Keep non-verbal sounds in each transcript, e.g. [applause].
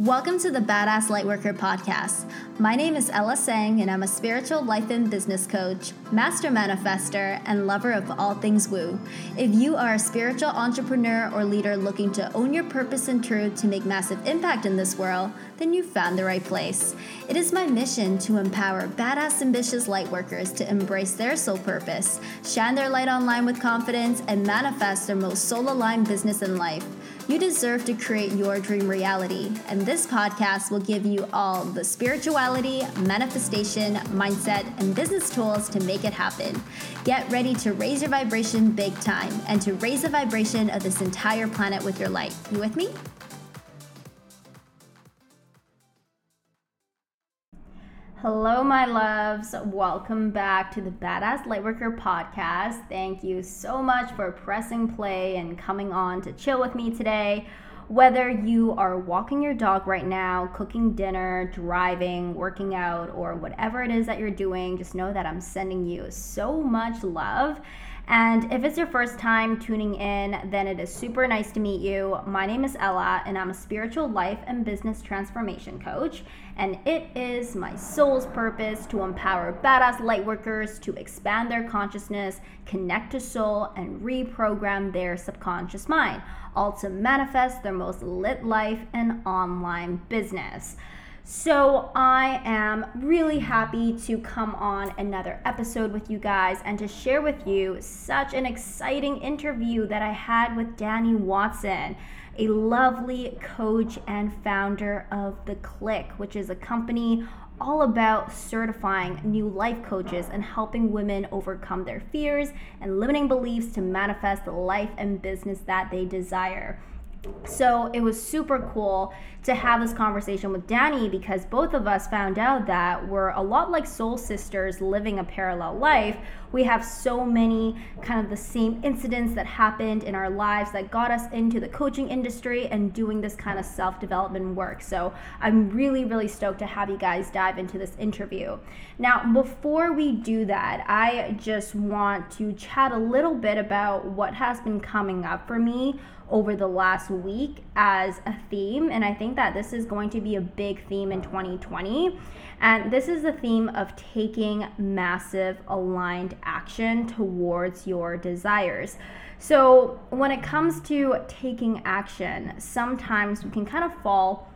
Welcome to the Badass Lightworker podcast. My name is Ella Sang, and I'm a spiritual life and business coach, master manifester, and lover of all things woo. If you are a spiritual entrepreneur or leader looking to own your purpose and truth to make massive impact in this world, then you found the right place. It is my mission to empower badass, ambitious lightworkers to embrace their soul purpose, shine their light online with confidence, and manifest their most soul aligned business in life. You deserve to create your dream reality, and this podcast will give you all the spirituality, manifestation, mindset, and business tools to make it happen. Get ready to raise your vibration big time and to raise the vibration of this entire planet with your light. You with me? Hello, my loves. Welcome back to the Badass Lightworker podcast. Thank you so much for pressing play and coming on to chill with me today. Whether you are walking your dog right now, cooking dinner, driving, working out, or whatever it is that you're doing, just know that I'm sending you so much love. And if it's your first time tuning in, then it is super nice to meet you. My name is Ella, and I'm a spiritual life and business transformation coach. And it is my soul's purpose to empower badass lightworkers to expand their consciousness, connect to soul, and reprogram their subconscious mind, all to manifest their most lit life and online business. So, I am really happy to come on another episode with you guys and to share with you such an exciting interview that I had with Danny Watson, a lovely coach and founder of The Click, which is a company all about certifying new life coaches and helping women overcome their fears and limiting beliefs to manifest the life and business that they desire. So it was super cool to have this conversation with Danny because both of us found out that we're a lot like soul sisters living a parallel life. We have so many kind of the same incidents that happened in our lives that got us into the coaching industry and doing this kind of self development work. So I'm really, really stoked to have you guys dive into this interview. Now, before we do that, I just want to chat a little bit about what has been coming up for me over the last week as a theme. And I think that this is going to be a big theme in 2020. And this is the theme of taking massive aligned action towards your desires. So, when it comes to taking action, sometimes we can kind of fall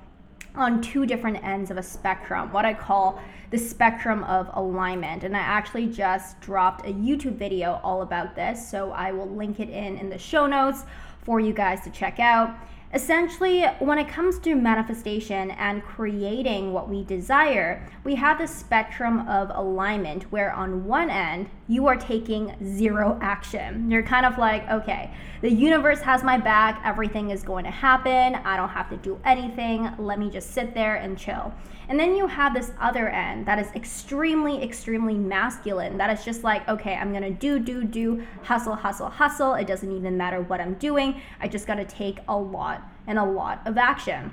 on two different ends of a spectrum, what I call the spectrum of alignment. And I actually just dropped a YouTube video all about this, so I will link it in in the show notes for you guys to check out. Essentially, when it comes to manifestation and creating what we desire, we have the spectrum of alignment where on one end, you are taking zero action. You're kind of like, okay, the universe has my back, everything is going to happen, I don't have to do anything, let me just sit there and chill. And then you have this other end that is extremely, extremely masculine. That is just like, okay, I'm gonna do, do, do, hustle, hustle, hustle. It doesn't even matter what I'm doing. I just gotta take a lot and a lot of action.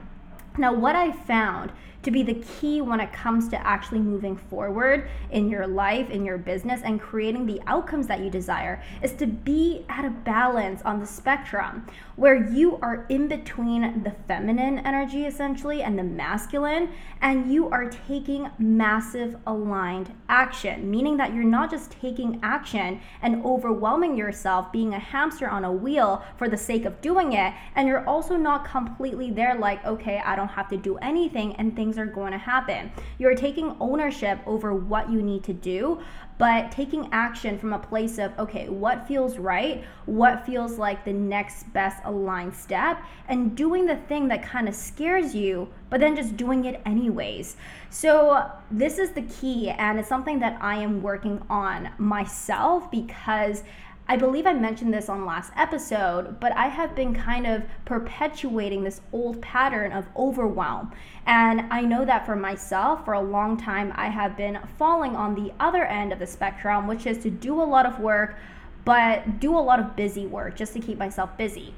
Now, what I found to be the key when it comes to actually moving forward in your life, in your business, and creating the outcomes that you desire is to be at a balance on the spectrum where you are in between the feminine energy essentially and the masculine, and you are taking massive aligned action, meaning that you're not just taking action and overwhelming yourself, being a hamster on a wheel for the sake of doing it, and you're also not completely there, like, okay, I don't have to do anything, and things things are going to happen. You're taking ownership over what you need to do, but taking action from a place of, okay, what feels right? What feels like the next best aligned step? And doing the thing that kind of scares you, but then just doing it anyways. So, this is the key, and it's something that I am working on myself because I believe I mentioned this on last episode, but I have been kind of perpetuating this old pattern of overwhelm. And I know that for myself, for a long time, I have been falling on the other end of the spectrum, which is to do a lot of work, but do a lot of busy work just to keep myself busy.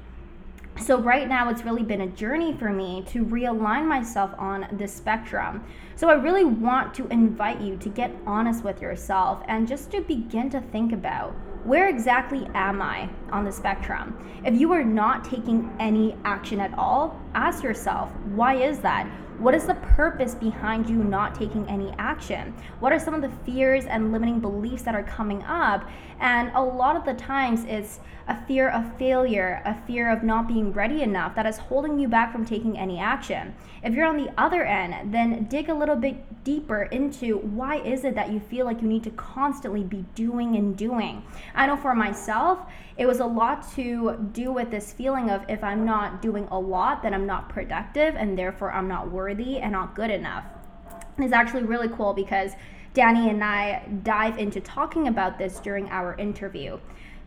So, right now, it's really been a journey for me to realign myself on this spectrum. So, I really want to invite you to get honest with yourself and just to begin to think about where exactly am I on the spectrum? If you are not taking any action at all, ask yourself, why is that? What is the purpose behind you not taking any action? What are some of the fears and limiting beliefs that are coming up? And a lot of the times it's a fear of failure, a fear of not being ready enough that is holding you back from taking any action. If you're on the other end, then dig a little bit deeper into why is it that you feel like you need to constantly be doing and doing. I know for myself, it was a lot to do with this feeling of if I'm not doing a lot, then I'm not productive and therefore I'm not worthy and not good enough. It's actually really cool because Danny and I dive into talking about this during our interview.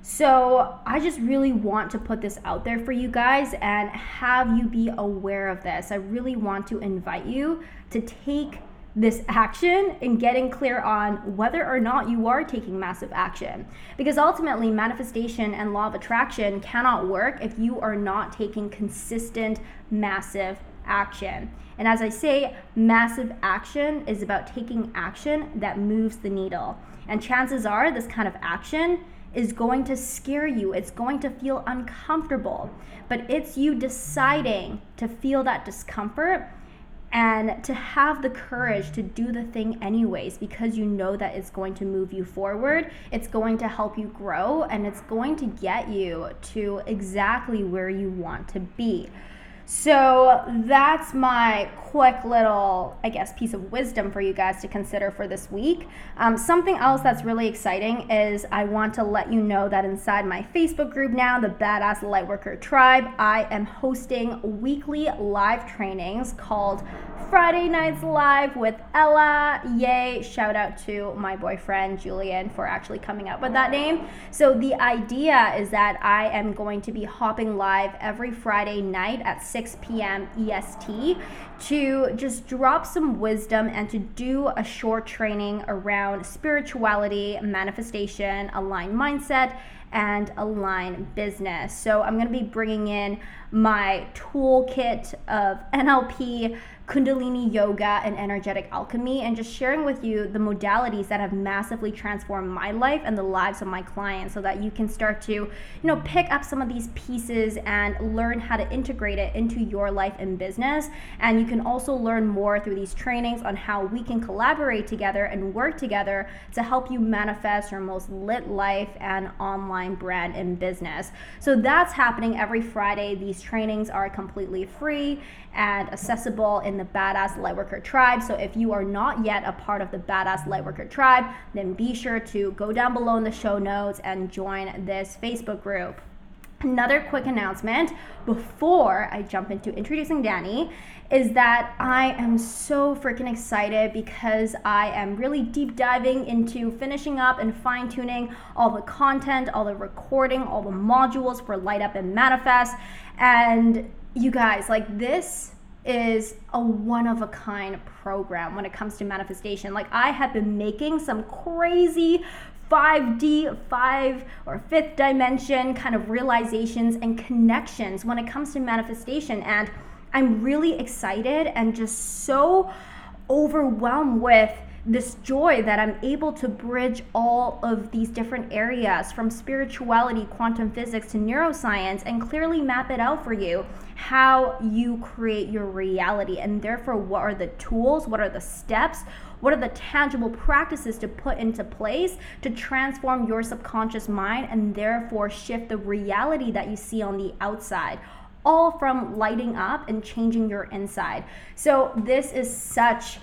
So, I just really want to put this out there for you guys and have you be aware of this. I really want to invite you to take this action and getting clear on whether or not you are taking massive action. Because ultimately, manifestation and law of attraction cannot work if you are not taking consistent, massive action. And as I say, massive action is about taking action that moves the needle. And chances are, this kind of action is going to scare you. It's going to feel uncomfortable. But it's you deciding to feel that discomfort and to have the courage to do the thing anyways because you know that it's going to move you forward, it's going to help you grow, and it's going to get you to exactly where you want to be. So that's my quick little, I guess, piece of wisdom for you guys to consider for this week. Um, something else that's really exciting is I want to let you know that inside my Facebook group now, the Badass Lightworker Tribe, I am hosting weekly live trainings called Friday Nights Live with Ella. Yay! Shout out to my boyfriend Julian for actually coming up with that name. So, the idea is that I am going to be hopping live every Friday night at 6 p.m. EST to just drop some wisdom and to do a short training around spirituality, manifestation, aligned mindset and align business. So I'm going to be bringing in my toolkit of NLP Kundalini yoga and energetic alchemy, and just sharing with you the modalities that have massively transformed my life and the lives of my clients so that you can start to, you know, pick up some of these pieces and learn how to integrate it into your life and business. And you can also learn more through these trainings on how we can collaborate together and work together to help you manifest your most lit life and online brand and business. So that's happening every Friday. These trainings are completely free and accessible in the Badass Lightworker Tribe. So if you are not yet a part of the Badass Lightworker Tribe, then be sure to go down below in the show notes and join this Facebook group. Another quick announcement before I jump into introducing Danny is that I am so freaking excited because I am really deep diving into finishing up and fine tuning all the content, all the recording, all the modules for Light Up and Manifest. And you guys, like this is a one of a kind program when it comes to manifestation. Like I have been making some crazy 5D, five or fifth dimension kind of realizations and connections when it comes to manifestation. And I'm really excited and just so overwhelmed with this joy that I'm able to bridge all of these different areas from spirituality, quantum physics to neuroscience and clearly map it out for you how you create your reality and therefore what are the tools, what are the steps, what are the tangible practices to put into place to transform your subconscious mind and therefore shift the reality that you see on the outside all from lighting up and changing your inside. So this is such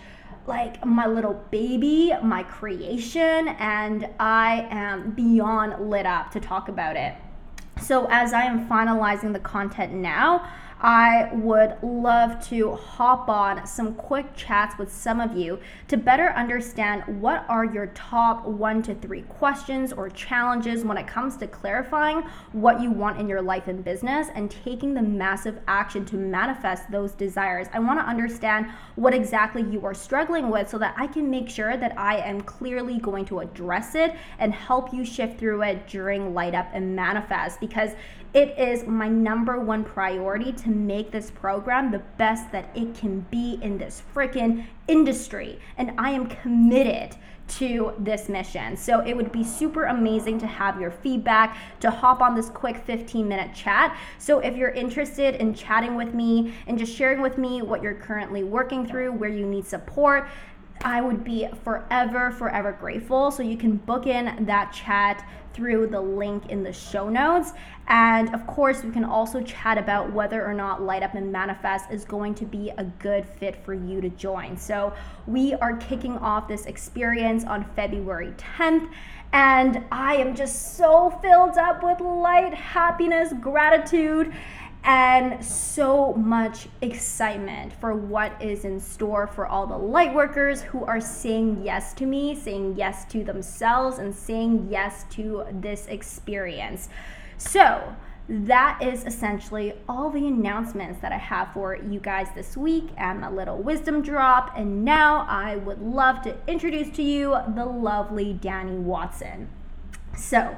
like my little baby, my creation, and I am beyond lit up to talk about it. So, as I am finalizing the content now, I would love to hop on some quick chats with some of you to better understand what are your top one to three questions or challenges when it comes to clarifying what you want in your life and business and taking the massive action to manifest those desires. I want to understand what exactly you are struggling with so that I can make sure that I am clearly going to address it and help you shift through it during Light Up and Manifest because it is my number one priority to make this program the best that it can be in this freaking industry. And I am committed to this mission. So it would be super amazing to have your feedback, to hop on this quick 15 minute chat. So if you're interested in chatting with me and just sharing with me what you're currently working through, where you need support, I would be forever, forever grateful. So you can book in that chat through the link in the show notes. And of course, we can also chat about whether or not Light Up and Manifest is going to be a good fit for you to join. So we are kicking off this experience on February 10th. And I am just so filled up with light, happiness, gratitude and so much excitement for what is in store for all the light workers who are saying yes to me, saying yes to themselves, and saying yes to this experience. So, that is essentially all the announcements that I have for you guys this week and a little wisdom drop. And now I would love to introduce to you the lovely Danny Watson. So,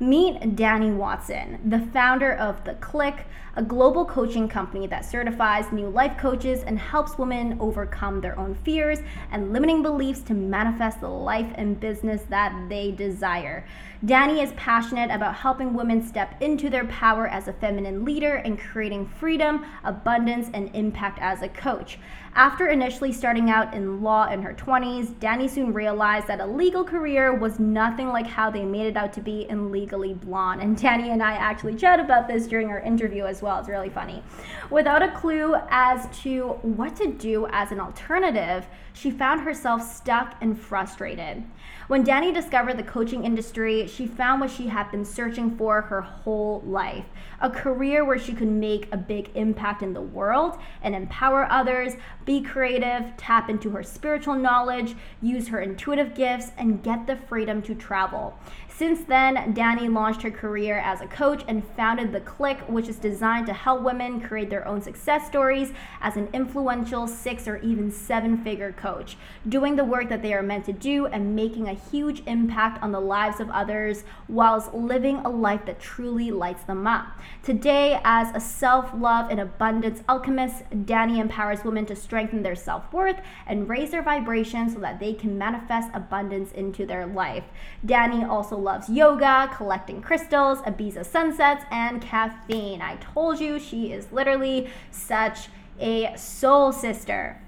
Meet Danny Watson, the founder of The Click, a global coaching company that certifies new life coaches and helps women overcome their own fears and limiting beliefs to manifest the life and business that they desire. Danny is passionate about helping women step into their power as a feminine leader and creating freedom, abundance, and impact as a coach. After initially starting out in law in her 20s, Danny soon realized that a legal career was nothing like how they made it out to be in Legally Blonde. And Danny and I actually chat about this during our interview as well. It's really funny. Without a clue as to what to do as an alternative, she found herself stuck and frustrated. When Danny discovered the coaching industry, she found what she had been searching for her whole life a career where she could make a big impact in the world and empower others, be creative, tap into her spiritual knowledge, use her intuitive gifts, and get the freedom to travel. Since then, Danny launched her career as a coach and founded The Click, which is designed to help women create their own success stories as an influential six or even seven figure coach, doing the work that they are meant to do and making a huge impact on the lives of others whilst living a life that truly lights them up. Today, as a self love and abundance alchemist, Danny empowers women to strengthen their self worth and raise their vibration so that they can manifest abundance into their life. Danny also loves yoga, collecting crystals, Ibiza sunsets, and caffeine. I told you she is literally such a soul sister.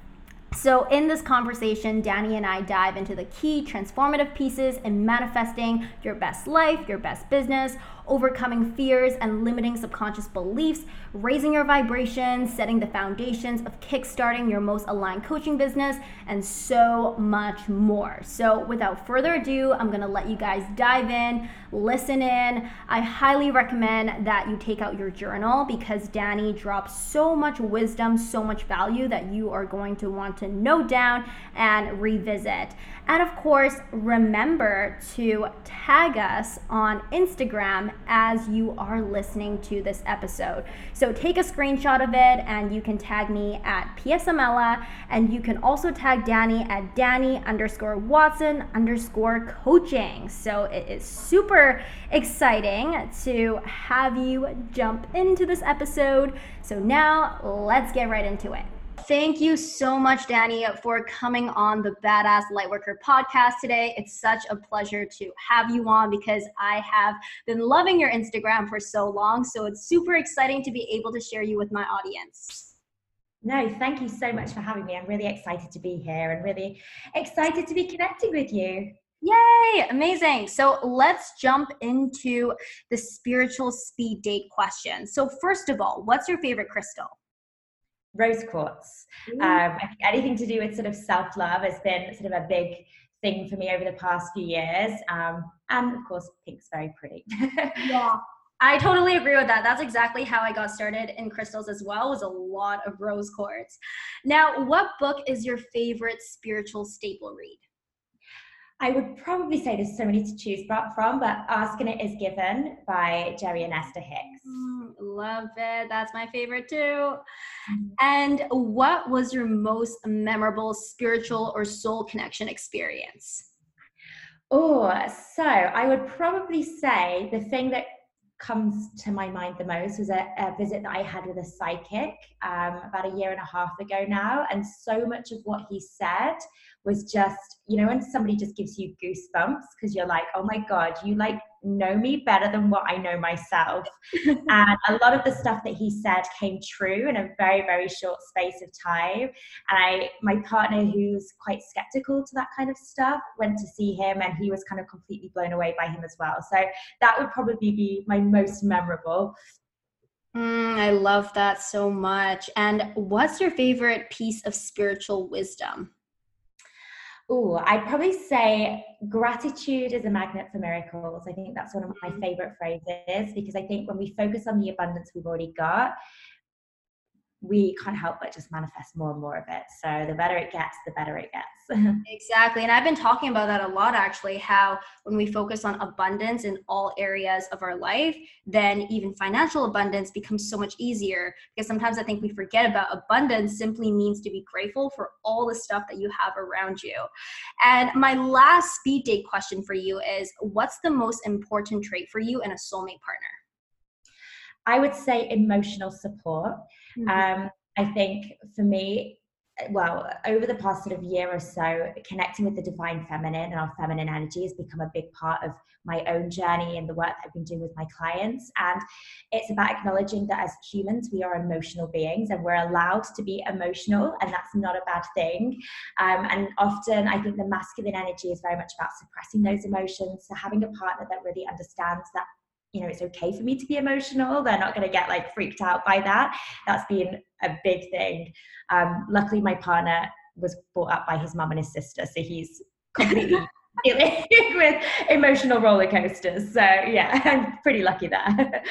So, in this conversation, Danny and I dive into the key transformative pieces in manifesting your best life, your best business, overcoming fears and limiting subconscious beliefs, raising your vibration, setting the foundations of kickstarting your most aligned coaching business, and so much more. So, without further ado, I'm gonna let you guys dive in, listen in. I highly recommend that you take out your journal because Danny drops so much wisdom, so much value that you are going to want to note down and revisit. And of course, remember to tag us on Instagram as you are listening to this episode. So take a screenshot of it and you can tag me at PSMella and you can also tag Danny at Danny underscore Watson underscore coaching. So it is super exciting to have you jump into this episode. So now let's get right into it. Thank you so much, Danny, for coming on the Badass Lightworker podcast today. It's such a pleasure to have you on because I have been loving your Instagram for so long. So it's super exciting to be able to share you with my audience. No, thank you so much for having me. I'm really excited to be here and really excited to be connecting with you. Yay, amazing. So let's jump into the spiritual speed date question. So, first of all, what's your favorite crystal? rose quartz. Um, I think anything to do with sort of self love has been sort of a big thing for me over the past few years. Um, and of course, pink's very pretty. [laughs] yeah. I totally agree with that. That's exactly how I got started in crystals as well. Was a lot of rose quartz. Now, what book is your favorite spiritual staple read? I would probably say there's so many to choose from, but Ask and It Is Given by Jerry and Esther Hicks. Mm, love it. That's my favorite too. Mm-hmm. And what was your most memorable spiritual or soul connection experience? Oh, so I would probably say the thing that comes to my mind the most was a, a visit that I had with a psychic um, about a year and a half ago now. And so much of what he said was just, you know, when somebody just gives you goosebumps because you're like, oh my God, you like know me better than what I know myself. [laughs] and a lot of the stuff that he said came true in a very, very short space of time. And I, my partner, who's quite skeptical to that kind of stuff, went to see him and he was kind of completely blown away by him as well. So that would probably be my most memorable. Mm, I love that so much. And what's your favorite piece of spiritual wisdom? Oh, I'd probably say gratitude is a magnet for miracles. I think that's one of my mm-hmm. favorite phrases because I think when we focus on the abundance we've already got, we can't help but just manifest more and more of it. So the better it gets, the better it gets. [laughs] exactly. And I've been talking about that a lot actually, how when we focus on abundance in all areas of our life, then even financial abundance becomes so much easier. Because sometimes I think we forget about abundance simply means to be grateful for all the stuff that you have around you. And my last speed date question for you is what's the most important trait for you in a soulmate partner? I would say emotional support. Mm-hmm. Um, I think for me, well, over the past sort of year or so, connecting with the divine feminine and our feminine energy has become a big part of my own journey and the work that I've been doing with my clients. And it's about acknowledging that as humans, we are emotional beings and we're allowed to be emotional, and that's not a bad thing. Um, and often, I think the masculine energy is very much about suppressing those emotions. So, having a partner that really understands that you know it's okay for me to be emotional. They're not going to get like freaked out by that. That's been a big thing. Um, luckily my partner was brought up by his mum and his sister so he's completely [laughs] dealing [laughs] with emotional roller coasters. So yeah [laughs] i'm pretty lucky there. Yeah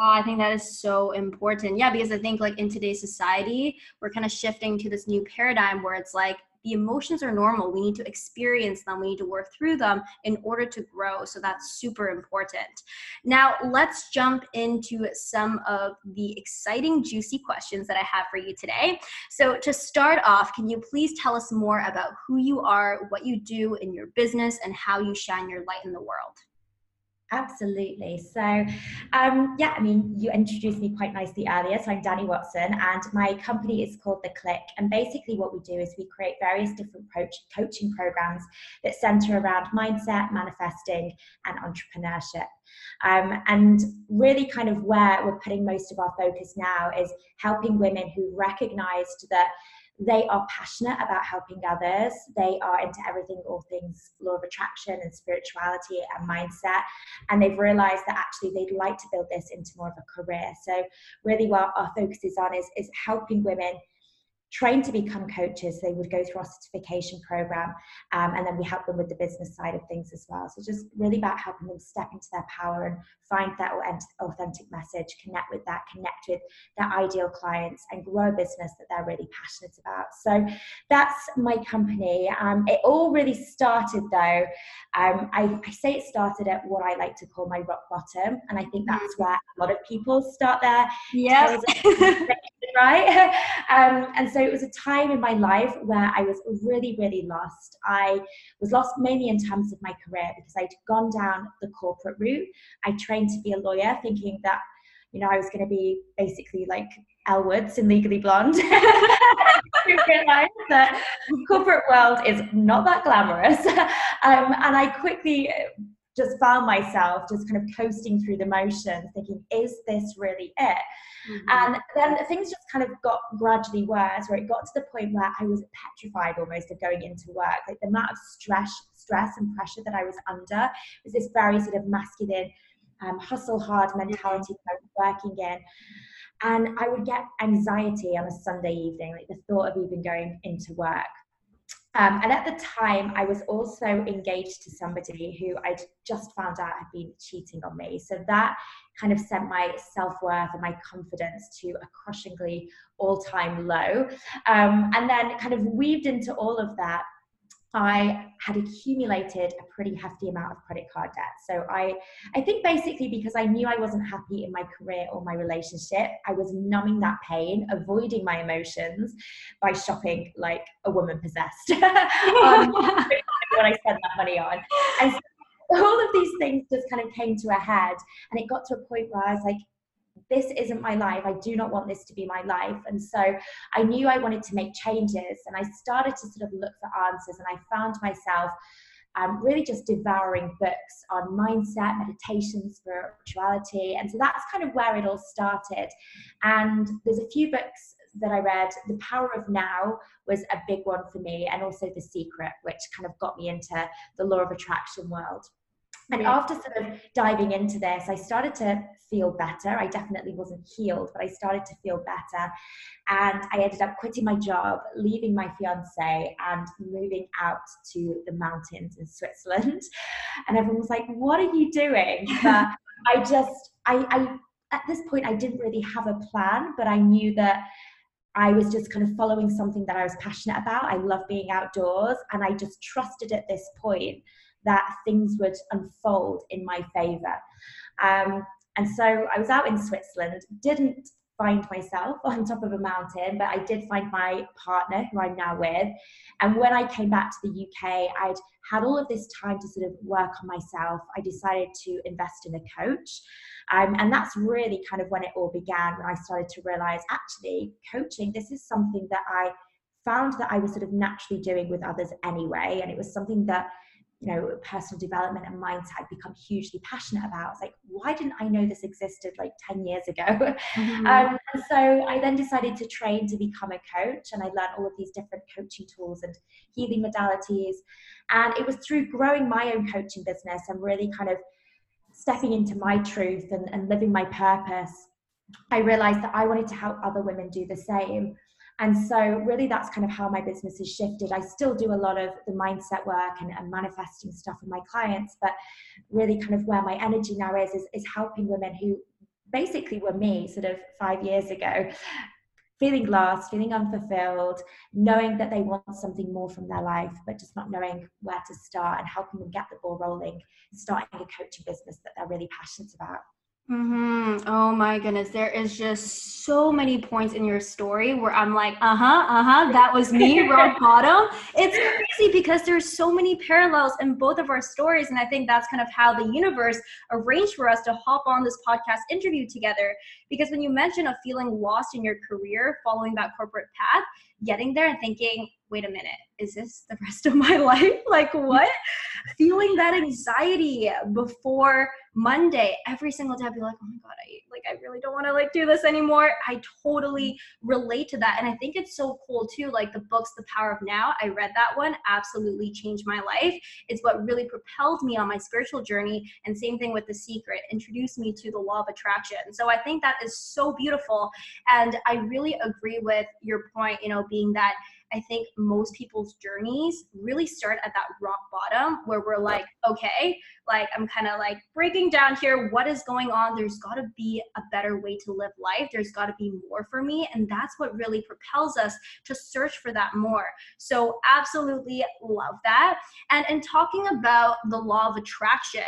i think that is so important. Yeah because i think like in today's society we're kind of shifting to this new paradigm where it's like the emotions are normal. We need to experience them. We need to work through them in order to grow. So that's super important. Now, let's jump into some of the exciting, juicy questions that I have for you today. So, to start off, can you please tell us more about who you are, what you do in your business, and how you shine your light in the world? Absolutely. So, um, yeah, I mean, you introduced me quite nicely earlier. So, I'm Danny Watson, and my company is called The Click. And basically, what we do is we create various different coaching programs that center around mindset, manifesting, and entrepreneurship. Um, and really, kind of where we're putting most of our focus now is helping women who recognized that they are passionate about helping others. They are into everything, all things law of attraction and spirituality and mindset. And they've realized that actually they'd like to build this into more of a career. So, really, what our focus is on is, is helping women trained to become coaches. They would go through our certification program, um, and then we help them with the business side of things as well. So just really about helping them step into their power and find that authentic message, connect with that, connect with their ideal clients, and grow a business that they're really passionate about. So that's my company. Um, it all really started though. Um, I, I, say it started at what I like to call my rock bottom, and I think that's mm-hmm. where a lot of people start their yeah [laughs] [laughs] right? [laughs] Um, and so it was a time in my life where I was really, really lost. I was lost mainly in terms of my career because I'd gone down the corporate route. I trained to be a lawyer, thinking that you know I was going to be basically like Elle Woods in Legally Blonde. [laughs] realized that the corporate world is not that glamorous. [laughs] Um, and I quickly just found myself just kind of coasting through the motions, thinking, is this really it? Mm-hmm. And then things just kind of got gradually worse, where it got to the point where I was petrified almost of going into work. Like the amount of stress, stress and pressure that I was under was this very sort of masculine, um, hustle hard mentality that I was working in. And I would get anxiety on a Sunday evening, like the thought of even going into work. Um, and at the time, I was also engaged to somebody who I'd just found out had been cheating on me. So that kind of sent my self worth and my confidence to a crushingly all time low. Um, and then, kind of weaved into all of that, I had accumulated a pretty hefty amount of credit card debt. So I, I think basically because I knew I wasn't happy in my career or my relationship, I was numbing that pain, avoiding my emotions by shopping like a woman possessed. [laughs] um, [laughs] what I spent that money on. And so all of these things just kind of came to a head. And it got to a point where I was like, this isn't my life. I do not want this to be my life. And so I knew I wanted to make changes. And I started to sort of look for answers. And I found myself um, really just devouring books on mindset, meditation, spirituality. And so that's kind of where it all started. And there's a few books that I read. The Power of Now was a big one for me, and also The Secret, which kind of got me into the law of attraction world. And after sort of diving into this, I started to feel better. I definitely wasn't healed, but I started to feel better. And I ended up quitting my job, leaving my fiance, and moving out to the mountains in Switzerland. [laughs] And everyone was like, What are you doing? [laughs] But I just, I, I, at this point, I didn't really have a plan, but I knew that I was just kind of following something that I was passionate about. I love being outdoors, and I just trusted at this point that things would unfold in my favor. Um, and so I was out in Switzerland, didn't find myself [laughs] on top of a mountain, but I did find my partner who I'm now with. And when I came back to the UK, I'd had all of this time to sort of work on myself. I decided to invest in a coach. Um, and that's really kind of when it all began, when I started to realize actually, coaching, this is something that I found that I was sort of naturally doing with others anyway. And it was something that you know, personal development and mindset I've become hugely passionate about. It's like, why didn't I know this existed like 10 years ago? Mm-hmm. Um, and so I then decided to train to become a coach and I learned all of these different coaching tools and healing modalities. And it was through growing my own coaching business and really kind of stepping into my truth and, and living my purpose. I realized that I wanted to help other women do the same. And so, really, that's kind of how my business has shifted. I still do a lot of the mindset work and, and manifesting stuff with my clients, but really, kind of where my energy now is, is, is helping women who basically were me sort of five years ago feeling lost, feeling unfulfilled, knowing that they want something more from their life, but just not knowing where to start and helping them get the ball rolling, starting a coaching business that they're really passionate about. Mm-hmm. Oh my goodness. There is just so many points in your story where I'm like, uh huh, uh huh, that was me, rock [laughs] bottom. It's crazy because there's so many parallels in both of our stories. And I think that's kind of how the universe arranged for us to hop on this podcast interview together. Because when you mention of feeling lost in your career, following that corporate path, getting there and thinking, wait a minute, is this the rest of my [laughs] life? like, what? Feeling that anxiety before Monday, every single day, I'd be like, oh my God, I like, I really don't want to like do this anymore. I totally relate to that. And I think it's so cool too. Like the books, The Power of Now, I read that one, absolutely changed my life. It's what really propelled me on my spiritual journey. And same thing with The Secret, introduced me to the law of attraction. So I think that is so beautiful. And I really agree with your point, you know, being that I think most people's journeys really start at that rock bottom where we're like, okay, like I'm kind of like breaking down here. What is going on? There's got to be a better way to live life. There's got to be more for me. And that's what really propels us to search for that more. So, absolutely love that. And in talking about the law of attraction,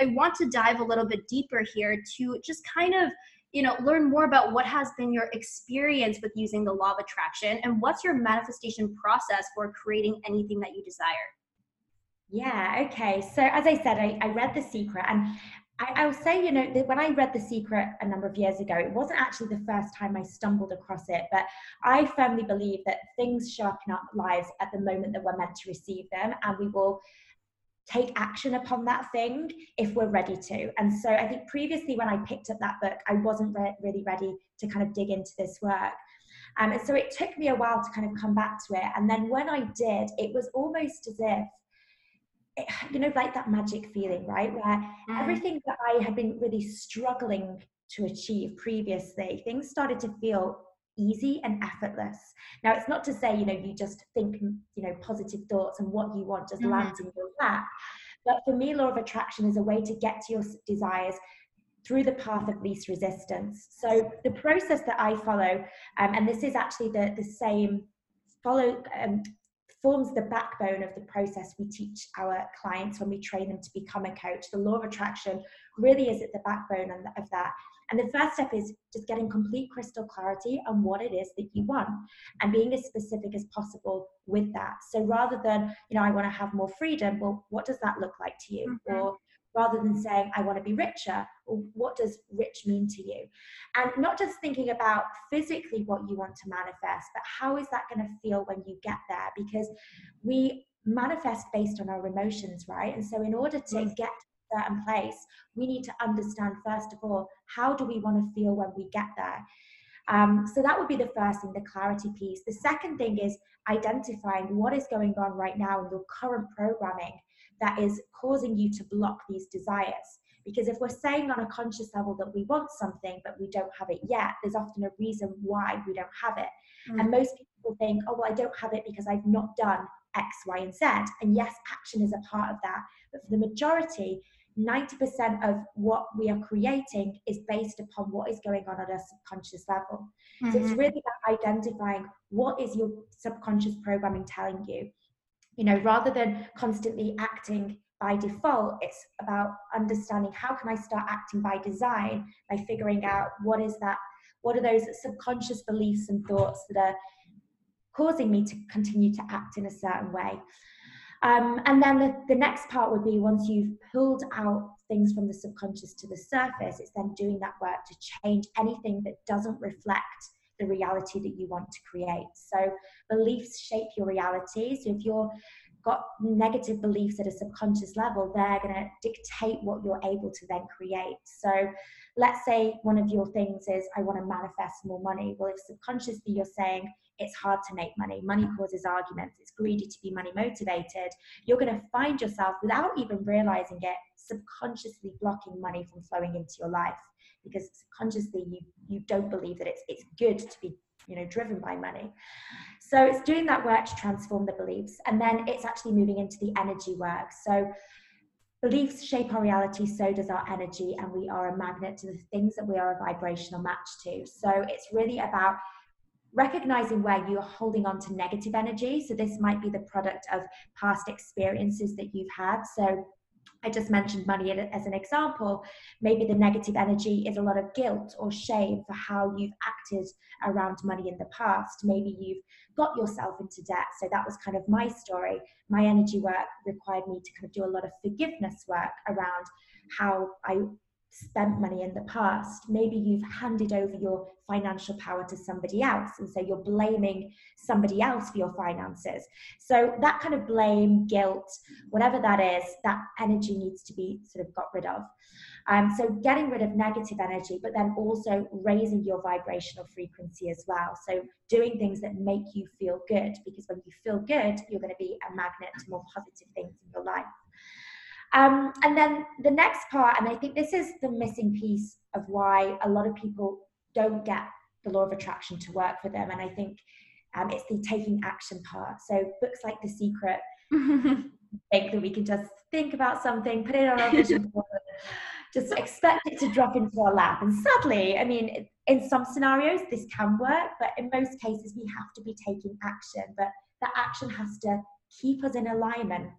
I want to dive a little bit deeper here to just kind of you know learn more about what has been your experience with using the law of attraction and what's your manifestation process for creating anything that you desire? Yeah okay. So as i said i, I read the secret and I, I will say, you know, that when I read The Secret a number of years ago, it wasn't actually the first time I stumbled across it, but I firmly believe that things in our lives at the moment that we're meant to receive them, and we will take action upon that thing if we're ready to. And so I think previously when I picked up that book, I wasn't re- really ready to kind of dig into this work. Um, and so it took me a while to kind of come back to it. And then when I did, it was almost as if, it, you know, like that magic feeling, right? Where mm. everything that I had been really struggling to achieve previously, things started to feel easy and effortless. Now, it's not to say, you know, you just think, you know, positive thoughts and what you want just mm-hmm. lands in your lap. But for me, law of attraction is a way to get to your desires through the path of least resistance. So the process that I follow, um, and this is actually the, the same follow um, forms the backbone of the process we teach our clients when we train them to become a coach. The law of attraction really is at the backbone of that. And the first step is just getting complete crystal clarity on what it is that you want and being as specific as possible with that. So rather than, you know, I want to have more freedom, well, what does that look like to you? Mm-hmm. Or rather than saying, I want to be richer, or what does rich mean to you? And not just thinking about physically what you want to manifest, but how is that going to feel when you get there? Because we manifest based on our emotions, right? And so, in order to get to a certain place, we need to understand, first of all, how do we want to feel when we get there? Um, so that would be the first thing, the clarity piece. The second thing is identifying what is going on right now in your current programming that is causing you to block these desires. Because if we're saying on a conscious level that we want something but we don't have it yet, there's often a reason why we don't have it. Mm. And most people think, oh, well, I don't have it because I've not done X, Y, and Z. And yes, action is a part of that. But for the majority, 90% of what we are creating is based upon what is going on at a subconscious level. Mm-hmm. So it's mm-hmm. really about identifying what is your subconscious programming telling you. You know, rather than constantly acting by default, it's about understanding how can I start acting by design by figuring out what is that, what are those subconscious beliefs and thoughts that are causing me to continue to act in a certain way. Um, and then the, the next part would be once you've pulled out things from the subconscious to the surface, it's then doing that work to change anything that doesn't reflect the reality that you want to create. So beliefs shape your reality. So if you're got negative beliefs at a subconscious level, they're going to dictate what you're able to then create. So, let's say one of your things is, I want to manifest more money. Well, if subconsciously you're saying, it's hard to make money, money mm. causes arguments, it's greedy to be money motivated, you're going to find yourself, without even realizing it, subconsciously blocking money from flowing into your life because subconsciously you, you don't believe that it's, it's good to be you know driven by money. So it's doing that work to transform the beliefs and then it's actually moving into the energy work. So beliefs shape our reality so does our energy and we are a magnet to the things that we are a vibrational match to. So it's really about recognizing where you're holding on to negative energy so this might be the product of past experiences that you've had so I just mentioned money as an example. Maybe the negative energy is a lot of guilt or shame for how you've acted around money in the past. Maybe you've got yourself into debt. So that was kind of my story. My energy work required me to kind of do a lot of forgiveness work around how I spent money in the past. Maybe you've handed over your financial power to somebody else. And so you're blaming somebody else for your finances. So that kind of blame, guilt, whatever that is, that energy needs to be sort of got rid of. Um, so getting rid of negative energy, but then also raising your vibrational frequency as well. So doing things that make you feel good, because when you feel good, you're going to be a magnet to more positive things in your life. Um, and then the next part, and I think this is the missing piece of why a lot of people don't get the law of attraction to work for them. And I think um, it's the taking action part. So books like The Secret [laughs] think that we can just think about something, put it on our vision [laughs] board, just expect it to drop into our lap. And sadly, I mean, in some scenarios this can work, but in most cases we have to be taking action. But that action has to keep us in alignment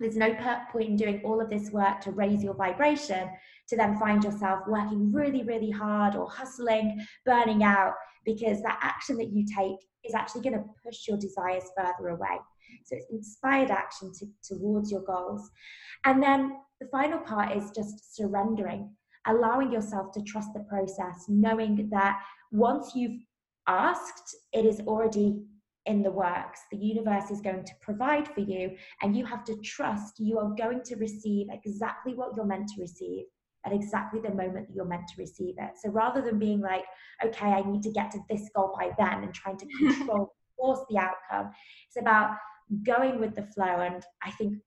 there's no point in doing all of this work to raise your vibration to then find yourself working really, really hard or hustling, burning out, because that action that you take is actually going to push your desires further away. So it's inspired action to, towards your goals. And then the final part is just surrendering, allowing yourself to trust the process, knowing that once you've asked, it is already in the works. The universe is going to provide for you, and you have to trust you are going to receive exactly what you're meant to receive at exactly the moment that you're meant to receive it. So rather than being like, okay, I need to get to this goal by then and trying to [laughs] control, force the outcome, it's about going with the flow. And I think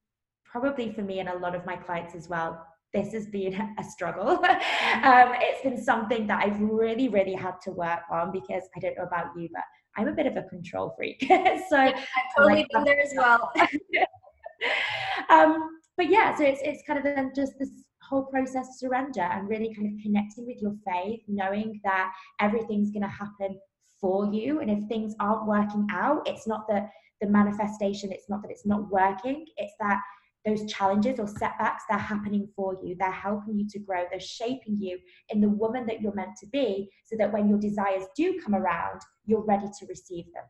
probably for me and a lot of my clients as well, this has been [laughs] a struggle. [laughs] um, it's been something that I've really, really had to work on because I don't know about you, but I'm a bit of a control freak. [laughs] so I've totally like, been there as well. [laughs] um, but yeah, so it's it's kind of then just this whole process of surrender and really kind of connecting with your faith, knowing that everything's going to happen for you, and if things aren't working out, it's not that the manifestation, it's not that it's not working, it's that those challenges or setbacks, they're happening for you. They're helping you to grow. They're shaping you in the woman that you're meant to be so that when your desires do come around, you're ready to receive them.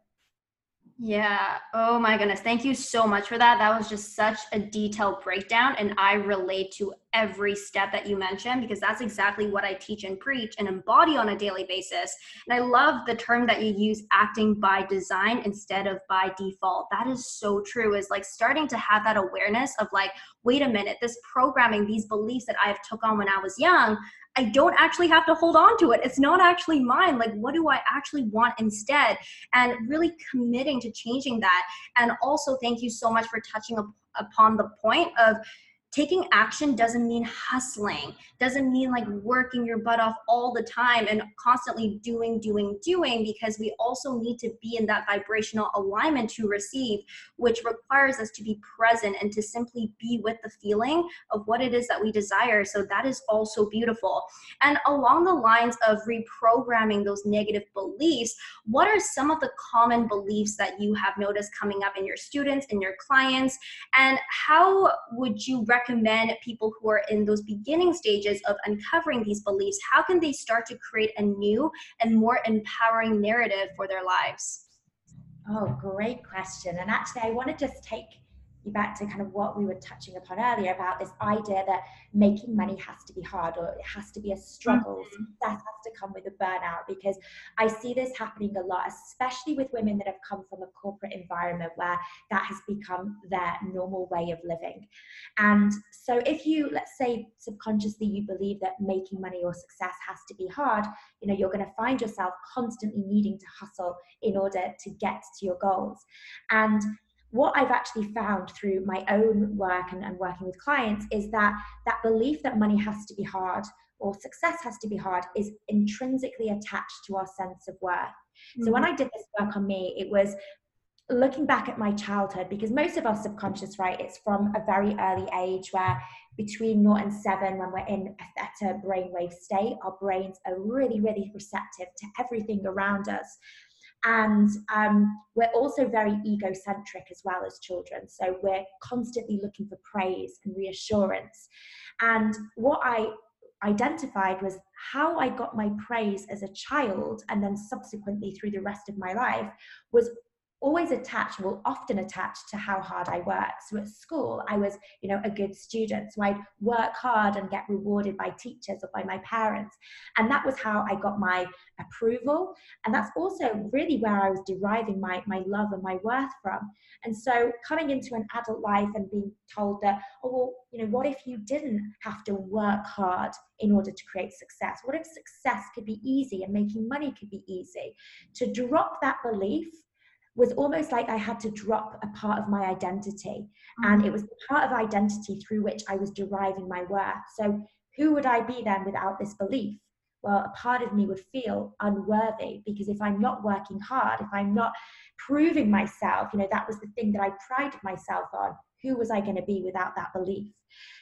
Yeah. Oh my goodness. Thank you so much for that. That was just such a detailed breakdown. And I relate to every step that you mentioned because that's exactly what I teach and preach and embody on a daily basis. And I love the term that you use acting by design instead of by default. That is so true is like starting to have that awareness of like wait a minute this programming these beliefs that I've took on when I was young I don't actually have to hold on to it. It's not actually mine. Like, what do I actually want instead? And really committing to changing that. And also, thank you so much for touching upon the point of taking action doesn't mean hustling doesn't mean like working your butt off all the time and constantly doing doing doing because we also need to be in that vibrational alignment to receive which requires us to be present and to simply be with the feeling of what it is that we desire. So that is also beautiful. And along the lines of reprogramming those negative beliefs what are some of the common beliefs that you have noticed coming up in your students in your clients? And how would you recommend recommend people who are in those beginning stages of uncovering these beliefs? How can they start to create a new and more empowering narrative for their lives? Oh, great question. And actually, I want to just take you back to kind of what we were touching upon earlier about this idea that making money has to be hard or it has to be a struggle. Mm-hmm. That has to come with a burnout because I see this happening a lot, especially with women that have come from a corporate environment where that has become their normal way of living. And so if you, let's say, subconsciously you believe that making money or success has to be hard, you know, you're going to find yourself constantly needing to hustle in order to get to your goals. And what I've actually found through my own work and, and, working with clients is that that belief that money has to be hard or success has to be hard is intrinsically attached to our sense of worth. Mm-hmm. So when mm-hmm. I did this work on me, it was looking back at my childhood because most of our subconscious, right, it's from a very early age where between 0 and 7 when we're in a theta brainwave state our brains are really really receptive to everything around us and um, we're also very egocentric as well as children. So we're constantly looking for praise and reassurance. And what I identified was how I got my praise as a child and then subsequently through the rest of my life was always attached well often attached to how hard i work. So at school i was you know a good student. So i'd work hard and get rewarded by teachers or by my parents. And that was how i got my approval. And that's also really where i was deriving my my love and my worth from. And so coming into an adult life and being told that oh well you know what if you didn't have to work hard in order to create success? What if success could be easy and making money could be easy? To drop that belief was almost like I had to drop a part of my identity. Mm-hmm. And it was the part of identity through which I was deriving my worth. So, who would I be then without this belief? Well, a part of me would feel unworthy because if I'm not working hard, if I'm not proving myself, you know, that was the thing that I prided myself on. Who was I going to be without that belief?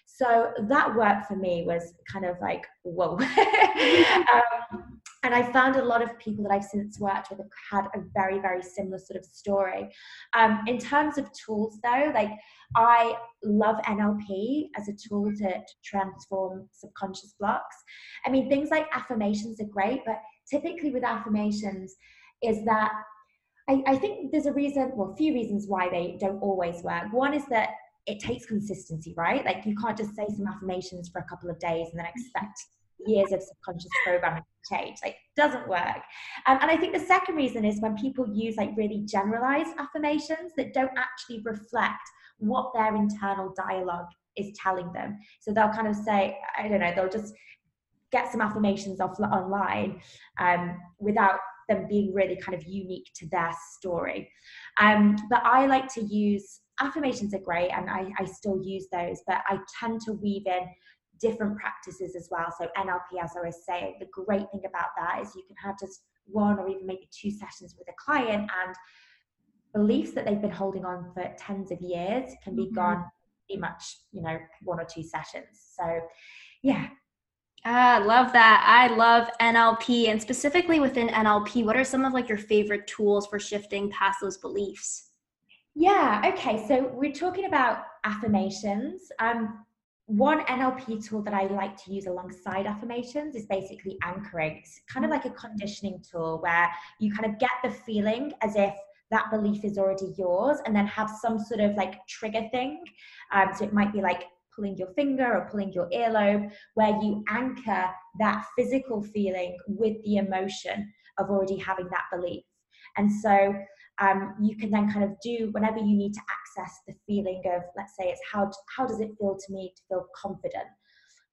So that work for me was kind of like, whoa. [laughs] [laughs] um, and I found a lot of people that I've since worked with have had a very, very similar sort of story. Um, in terms of tools, though, like I love NLP as a tool to, to transform subconscious blocks. I mean, things like affirmations are great, but typically with affirmations, is that I, I think there's a reason, well, a few reasons why they don't always work. One is that it takes consistency, right? Like you can't just say some affirmations for a couple of days and then expect years of subconscious programming change. Like doesn't work. Um, and I think the second reason is when people use like really generalized affirmations that don't actually reflect what their internal dialogue is telling them. So they'll kind of say, I don't know, they'll just get some affirmations off online um, without them being really kind of unique to their story. Um, but I like to use affirmations are great and I, I still use those, but I tend to weave in different practices as well. So NLP, as I was saying, the great thing about that is you can have just one or even maybe two sessions with a client and beliefs that they've been holding on for tens of years can be mm-hmm. gone pretty much, you know, one or two sessions. So yeah. I love that. I love NLP and specifically within NLP, what are some of like your favorite tools for shifting past those beliefs? Yeah, okay. So we're talking about affirmations. Um, one NLP tool that I like to use alongside affirmations is basically anchoring. It's kind of like a conditioning tool where you kind of get the feeling as if that belief is already yours and then have some sort of like trigger thing. Um, so it might be like pulling your finger or pulling your earlobe, where you anchor that physical feeling with the emotion of already having that belief. And so um, you can then kind of do whenever you need to access the feeling of, let's say, it's how, how does it feel to me to feel confident?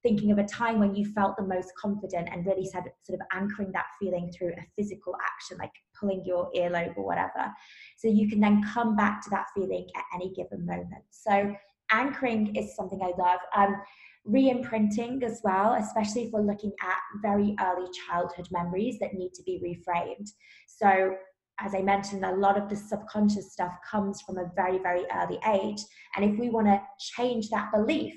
Thinking of a time when you felt the most confident and really said, sort of anchoring that feeling through a physical action, like pulling your earlobe or whatever. So you can then come back to that feeling at any given moment. So anchoring is something I love. Um, re-imprinting as well especially if we're looking at very early childhood memories that need to be reframed so as I mentioned, a lot of the subconscious stuff comes from a very, very early age. And if we want to change that belief,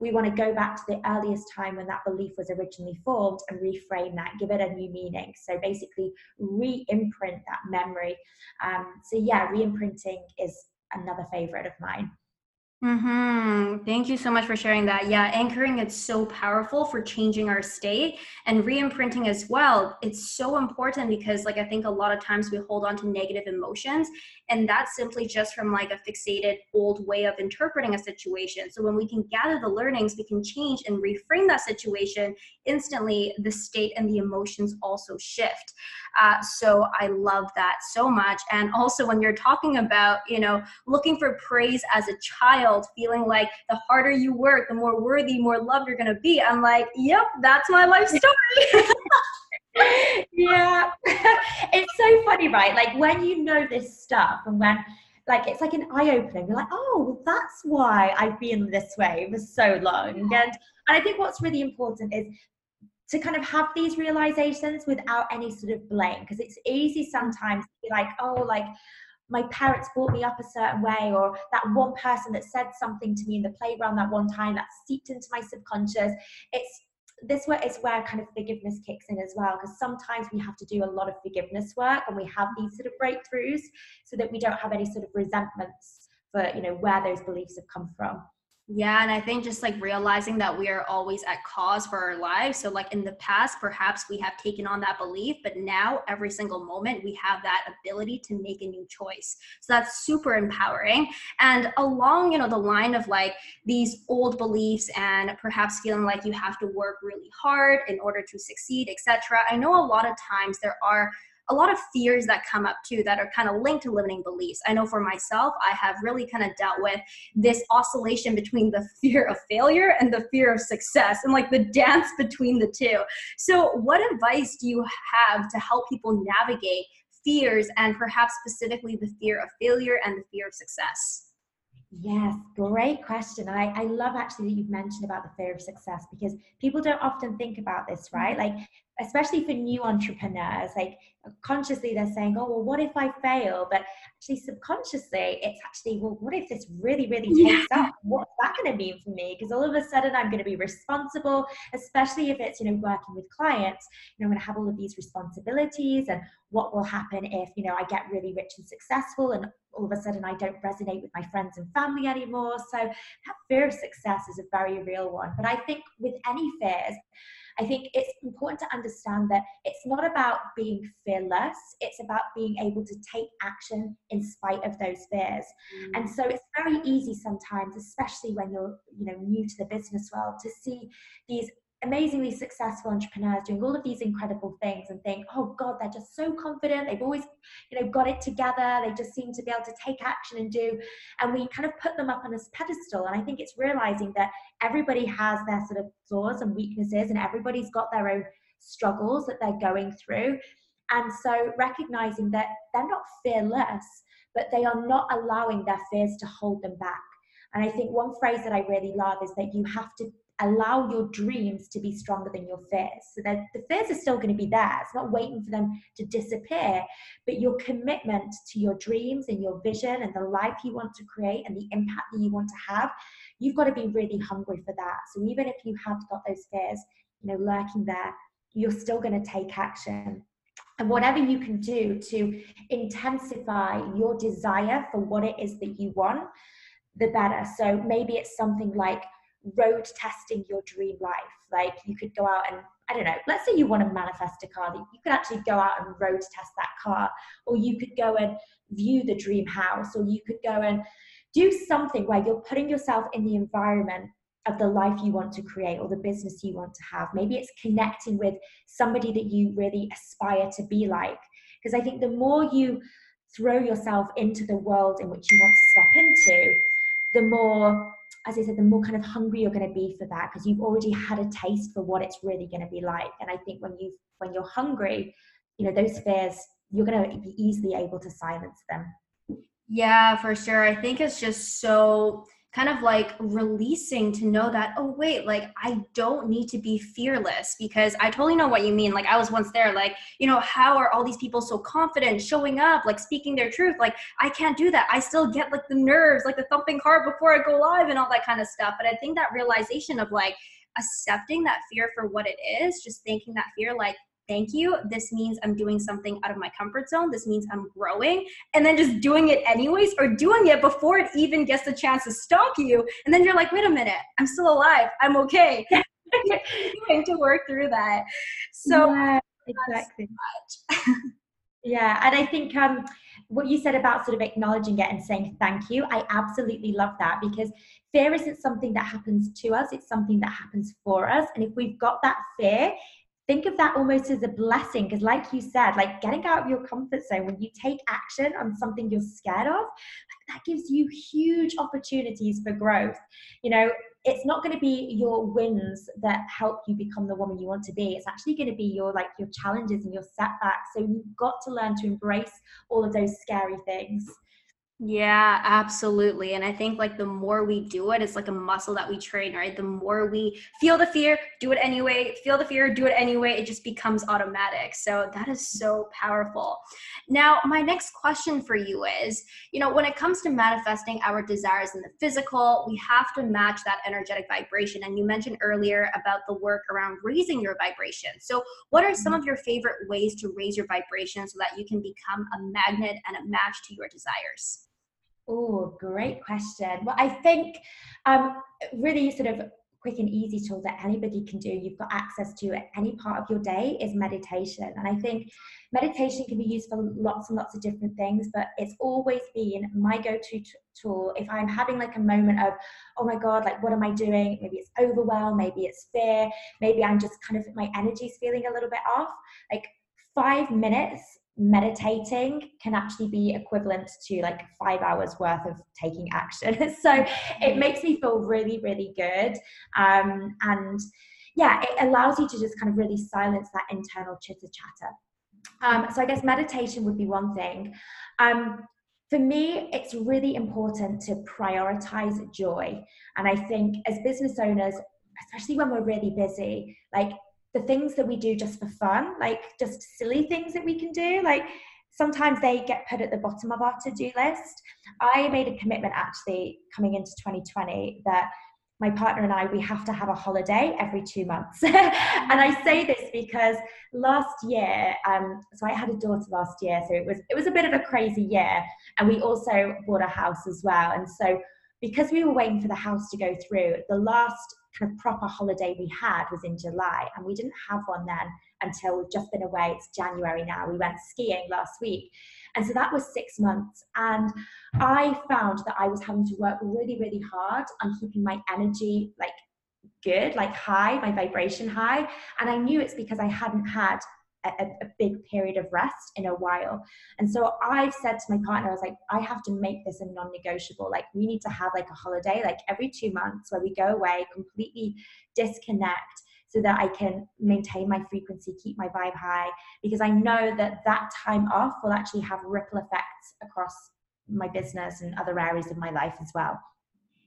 we want to go back to the earliest time when that belief was originally formed and reframe that, give it a new meaning. So basically, re imprint that memory. Um, so, yeah, re imprinting is another favorite of mine. Mm-hmm. Thank you so much for sharing that. Yeah, anchoring it's so powerful for changing our state and re-imprinting as well. It's so important because like I think a lot of times we hold on to negative emotions and that's simply just from like a fixated old way of interpreting a situation. So when we can gather the learnings, we can change and reframe that situation instantly. The state and the emotions also shift. Uh, so I love that so much. And also when you're talking about you know looking for praise as a child child feeling like the harder you work, the more worthy, more loved you're going to be. I'm like, yep, that's my life story. [laughs] yeah. [laughs] it's so funny, right? Like when you know this stuff and when like it's like an eye opening. You're like, oh, well, that's why I've been this way for so long. And and I think what's really important is to kind of have these realizations without any sort of blame because it's easy sometimes to be like, oh, like my parents brought me up a certain way or that one person that said something to me in the playground that one time that seeped into my subconscious it's this where it's where kind of forgiveness kicks in as well because sometimes we have to do a lot of forgiveness work and we have these sort of breakthroughs so that we don't have any sort of resentments for you know where those beliefs have come from yeah, and I think just like realizing that we are always at cause for our lives. So, like in the past, perhaps we have taken on that belief, but now every single moment we have that ability to make a new choice. So, that's super empowering. And along, you know, the line of like these old beliefs and perhaps feeling like you have to work really hard in order to succeed, etc. I know a lot of times there are a lot of fears that come up too that are kind of linked to limiting beliefs. I know for myself, I have really kind of dealt with this oscillation between the [laughs] fear of failure and the fear of success and like the dance between the two. So, what advice do you have to help people navigate fears and perhaps specifically the fear of failure and the fear of success? Yes, great question. I, I love actually that you've mentioned about the fear of success because people don't often think about this, right? Mm-hmm. Like especially for new entrepreneurs, like consciously they're saying, oh, well, what if I fail? But actually, subconsciously, it's actually, well, what if this really, really takes yeah. up? What's that going to mean for me? Because all of a sudden, I'm going to be responsible, especially if it's, you know, working with clients. You know, I'm going to have all of these responsibilities, and what will happen if, you know, I get really rich and successful, and all of a sudden I don't resonate with my friends and family anymore. So that fear of success is a very real one. But I think with any fears, I think it's important to understand that it's not about being fearless, it's about being able to take action in spite of those fears. Mm. And so it's very easy sometimes, especially when you're, you know, new to the business world, to see these amazingly successful entrepreneurs doing all of these incredible things and think, oh God, they're just so confident. They've always, you know, got it together. They just seem to be able to take action and do. And we kind of put them up on this pedestal. And I think it's realizing that everybody has their sort of flaws and weaknesses, and everybody's got their own struggles that they're going through. And so recognizing that they're not fearless, but they are not allowing their fears to hold them back. And I think one phrase that I really love is that you have to allow your dreams to be stronger than your fears. So that the fears are still going to be there. It's not waiting for them to disappear, but your commitment to your dreams and your vision and the life you want to create and the impact that you want to have, you've got to be really hungry for that. So even if you have got those fears, you know, lurking there, you're still going to take action. And whatever you can do to intensify your desire for what it is that you want, the better. So maybe it's something like road testing your dream life. Like you could go out and I don't know, let's say you want to manifest a car, that you could actually go out and road test that car, or you could go and view the dream house, or you could go and do something where you're putting yourself in the environment of the life you want to create or the business you want to have. Maybe it's connecting with somebody that you really aspire to be like. Because I think the more you throw yourself into the world in which you want to step into, the more, as I said, the more kind of hungry you're going to be for that because you've already had a taste for what it's really going to be like. And I think when you when you're hungry, you know those fears, you're going to be easily able to silence them. Yeah, for sure. I think it's just so kind of like releasing to know that oh wait like i don't need to be fearless because i totally know what you mean. Like i was once there like you know how are all these people so confident showing up like speaking their truth? Like i can't do that. I still get like the nerves like the thumping heart before i go live and all that kind of stuff. But i think that realization of like accepting that fear for what it is just thanking that fear like thank you. This means I'm doing something out of my comfort zone. This means I'm growing. And then just doing it anyways or doing it before it even gets the chance to stalk you. And then you're like, wait a minute, I'm still alive. I'm okay. [laughs] [laughs] Trying to work through that. So yeah, exactly. [laughs] yeah. And I think um what you said about sort of acknowledging it and saying thank you, I absolutely love that because fear isn't something that happens to us, it's something that happens for us. And if we've got that fear, think of that almost as a blessing because like you said like getting out of your comfort zone when you take action on something you're scared of that gives you huge opportunities for growth. You know it's not going to be your wins that help you become the woman you want to be. It's actually going to be your like your challenges and your setbacks. So you've got to learn to embrace all of those scary things yeah, absolutely. And I think like the more we do it, it's like a muscle that we train, right? The more we feel the fear, do it anyway, feel the fear, do it anyway, it just becomes automatic. So that is so powerful. Now, my next question for you is, you know, when it comes to manifesting our desires in the physical, we have to match that energetic vibration. And you mentioned earlier about the work around raising your vibration. So, what are some mm-hmm. of your favorite ways to raise your vibration so that you can become a magnet and a match to your desires? Oh, great question. Well, I think um, really sort of quick and easy tool that anybody can do, you've got access to at any part of your day is meditation. And I think meditation can be used for lots and lots of different things, but it's always been my go to tool. If I'm having like a moment of, oh my God, like what am I doing? Maybe it's overwhelm, maybe it's fear, maybe I'm just kind of, my energy's feeling a little bit off. Like five minutes meditating can actually be equivalent to like five hours worth of taking action. [laughs] so it mm-hmm. makes me feel really, really good. Um, and yeah, it allows you to just kind of really silence that internal chitter chatter. Um, so I guess meditation would be one thing. Um, for me, it's really important to prioritize joy. And I think as business owners, especially when we're really busy, like the things that we do just for fun, like just silly things that we can do, like sometimes they get put at the bottom of our to-do list. I made a commitment actually coming into 2020 that my partner and I, we have to have a holiday every two months. [laughs] and I say this because last year, um, so I had a daughter last year, so it was it was a bit of a crazy year. And we also bought a house as well. And so because we were waiting for the house to go through, the last kind of proper holiday we had was in July, and we didn't have one then until we've just been away. It's January now. We went skiing last week. And so that was six months. And I found that I was having to work really, really hard on keeping my energy like good, like high, my vibration high. And I knew it's because I hadn't had a, a, big period of rest in a while. And so I've said to my partner, I was like, I have to make this a non negotiable. Like, we need to have like a holiday, like every two months, where we go away, completely disconnect so that I can maintain my frequency, keep my vibe high, because I know that that time off will actually have ripple effects across my business and other areas of my life as well.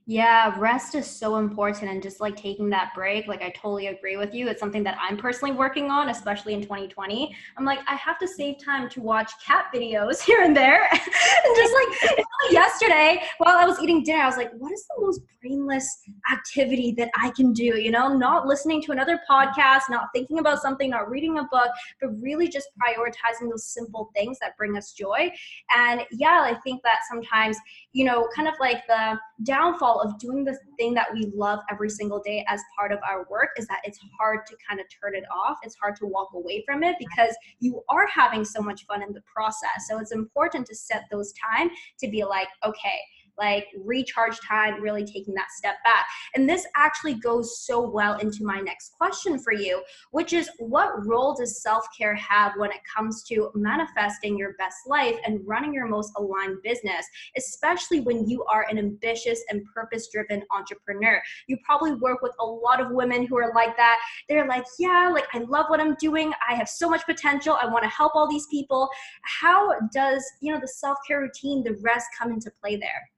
Yeah, rest is so important and just like taking that break, like I totally agree with you. It's something that I'm personally working on, especially in 2020. I'm like, I have to save time to watch cat videos [laughs] here and there. [laughs] and just like yesterday, while I was eating dinner, I was like, what is the most brainless activity that I can do? You know, not listening to another podcast, not thinking about something, not reading a book, but really just prioritizing those simple things that bring us joy. And yeah, I think that sometimes, you know, kind of like the downfall of doing the thing that we love every single day as part of our work is that it's hard to kind of turn it off. It's hard to walk away from it because you are having so much fun in the process. So it's important to set those time to be like, okay, like recharge time, really taking that step back. And this actually goes so well into my next question for you, which is what role does self care have when it comes to manifesting your best life and running your most aligned business, especially when you are an ambitious and purpose driven entrepreneur? You probably work with a lot of women who are like that. They're like, yeah, like I love what I'm doing. I have so much potential. I want to help all these people. How does, you know, the self care routine, the rest come into play there?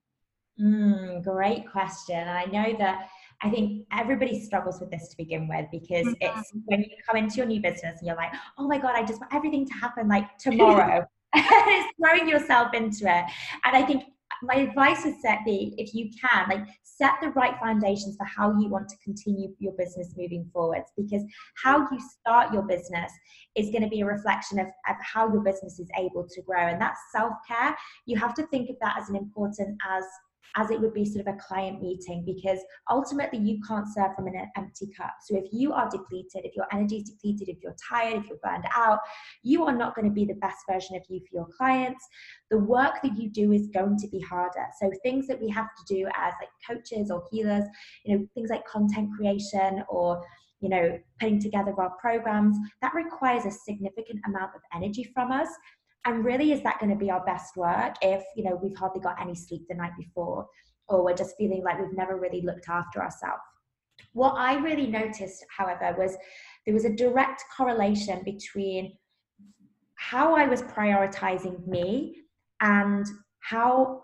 Mm, great question. And I know that I think everybody struggles with this to begin with because mm-hmm. it's when you come into your new business and you're like, oh my God, I just want everything to happen like [laughs] tomorrow. [laughs] it's throwing yourself into it. And I think my advice is set be if you can like set the right foundations for how you want to continue your business moving forwards because how you start your business is going to be a reflection of, of how your business is able to grow and that's self-care you have to think of that as an important as as it would be sort of a client meeting because ultimately you can't serve from an empty cup. So if you are depleted, if your energy is depleted, if you're tired, if you're burned out, you are not going to be the best version of you for your clients. The work that you do is going to be harder. So things that we have to do as like coaches or healers, you know, things like content creation or you know, putting together our programs, that requires a significant amount of energy from us and really is that going to be our best work if you know we've hardly got any sleep the night before or we're just feeling like we've never really looked after ourselves? What i really noticed however was there was a direct correlation between how i was prioritizing me and how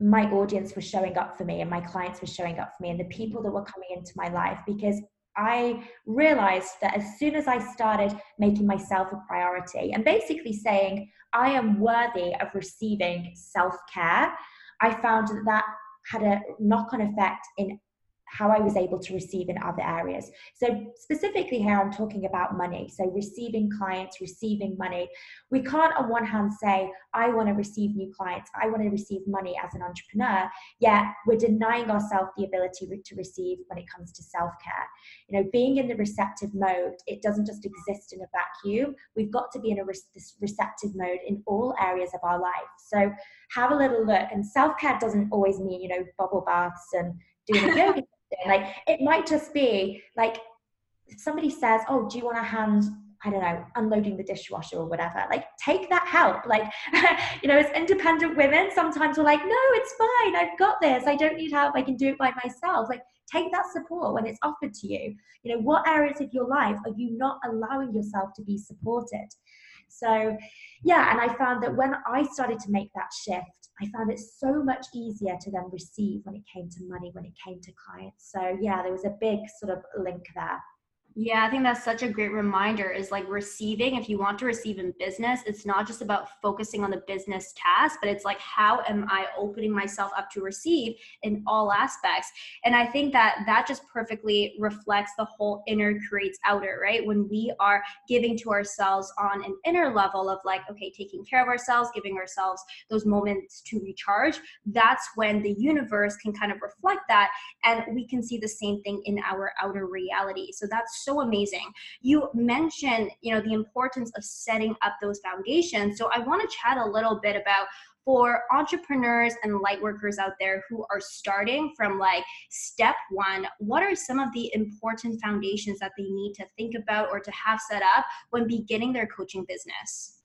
my audience was showing up for me and my clients were showing up for me and the people that were coming into my life because I realized that as soon as I started making myself a priority and basically saying, I am worthy of receiving self care, I found that that had a knock on effect in how I was able to receive in other areas. So, specifically here, I'm talking about money. So, receiving clients, receiving money. We can't, on one hand, say, I want to receive new clients, I want to receive money as an entrepreneur, yet we're denying ourselves the ability to receive when it comes to self care. You know, being in the receptive mode, it doesn't just exist in a vacuum. We've got to be in a re- receptive mode in all areas of our life. So, have a little look. And self care doesn't always mean, you know, bubble baths and doing a [laughs] yoga like it might just be like somebody says, "Oh, do you want a hand?" I don't know, unloading the dishwasher or whatever. Like, take that help. Like, [laughs] you know, as independent women, sometimes we're like, no, it's fine. I've got this. I don't need help. I can do it by myself. Like, take that support when it's offered to you. You know, what areas of your life are you not allowing yourself to be supported? So, yeah, and I found that when I started to make that shift, I found it so much easier to then receive when it came to money, when it came to clients. So, yeah, there was a big sort of link there. Yeah, I think that's such a great reminder is like receiving. If you want to receive in business, it's not just about focusing on the business task, but it's like, how am I opening myself up to receive in all aspects? And I think that that just perfectly reflects the whole inner creates outer, right? When we are giving to ourselves on an inner level of like, okay, taking care of ourselves, giving ourselves those moments to recharge, that's when the universe can kind of reflect that and we can see the same thing in our outer reality. So that's so amazing. You mentioned, you know, the importance of setting up those foundations. So I want to chat a little bit about for entrepreneurs and light workers out there who are starting from like step one, what are some of the important foundations that they need to think about or to have set up when beginning their coaching business?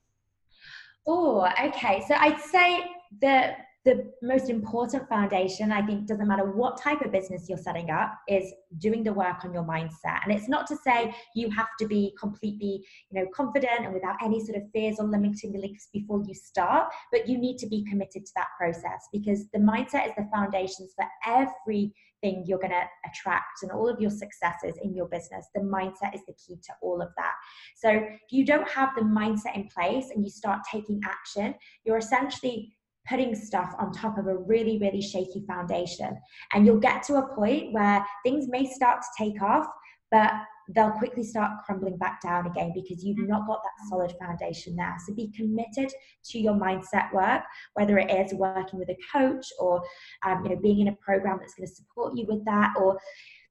Oh, okay. So I'd say that the most important foundation i think doesn't matter what type of business you're setting up is doing the work on your mindset. And it's not to say you have to be completely you know confident and without any sort of fears or limiting beliefs before you start but you need to be committed to that process because the mindset is the foundations for everything you're going to attract and all of your successes in your business. The mindset is the key to all of that. So if you don't have the mindset in place and you start taking action you're essentially putting stuff on top of a really, really shaky foundation. And you'll get to a point where things may start to take off, but they'll quickly start crumbling back down again because you've not got that solid foundation there. So be committed to your mindset work, whether it is working with a coach or um, you know being in a program that's going to support you with that, or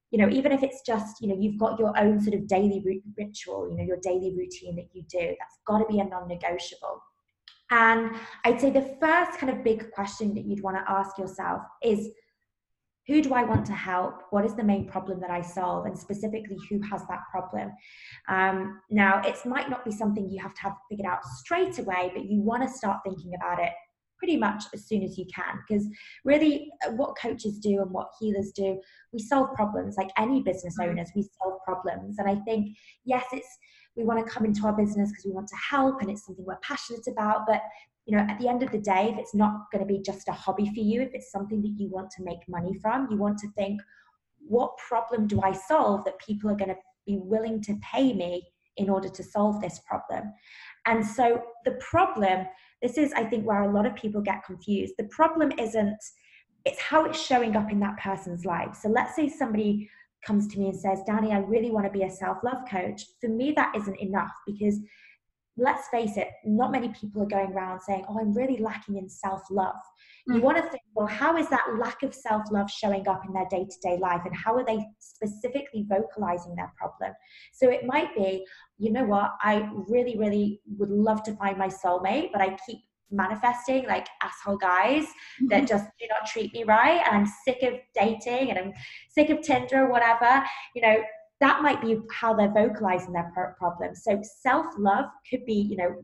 you know even if it's just you know you've got your own sort of daily ritual, you know your daily routine that you do. That's got to be a non-negotiable And I'd say the first kind of big question that you'd want to ask yourself is who do I want to help? What is the main problem that I solve? And specifically, who has that problem? Um, now, it might not be something you have to have figured out straight away, but you want to start thinking about it pretty much as soon as you can. Because really, uh, what coaches do and what healers do, we solve problems like any business mm-hmm. owners, we solve problems. And I think, yes, it's we want to come into our business because we want to help and it's something we're passionate about. But you know, at the end of the day, if it's not going to be just a hobby for you, if it's something that you want to make money from, you want to think, what problem do I solve that people are going to be willing to pay me in order to solve this problem? And so the problem, this is, I think, where a lot of people get confused. The problem isn't, it's how it's showing up in that person's life. So let's say somebody comes to me and says, Danny, I really want to be a self love coach. For me, that isn't enough because let's face it, not many people are going around saying, Oh, I'm really lacking in self love. Mm-hmm. You want to think, well, how is that lack of self love showing up in their day to day life? And how are they specifically vocalizing their problem? So it might be, you know what, I really, really would love to find my soulmate, but I keep manifesting like asshole guys mm-hmm. that just do not treat me right and i'm sick of dating and i'm sick of tinder or whatever you know that might be how they're vocalizing their problem so self-love could be you know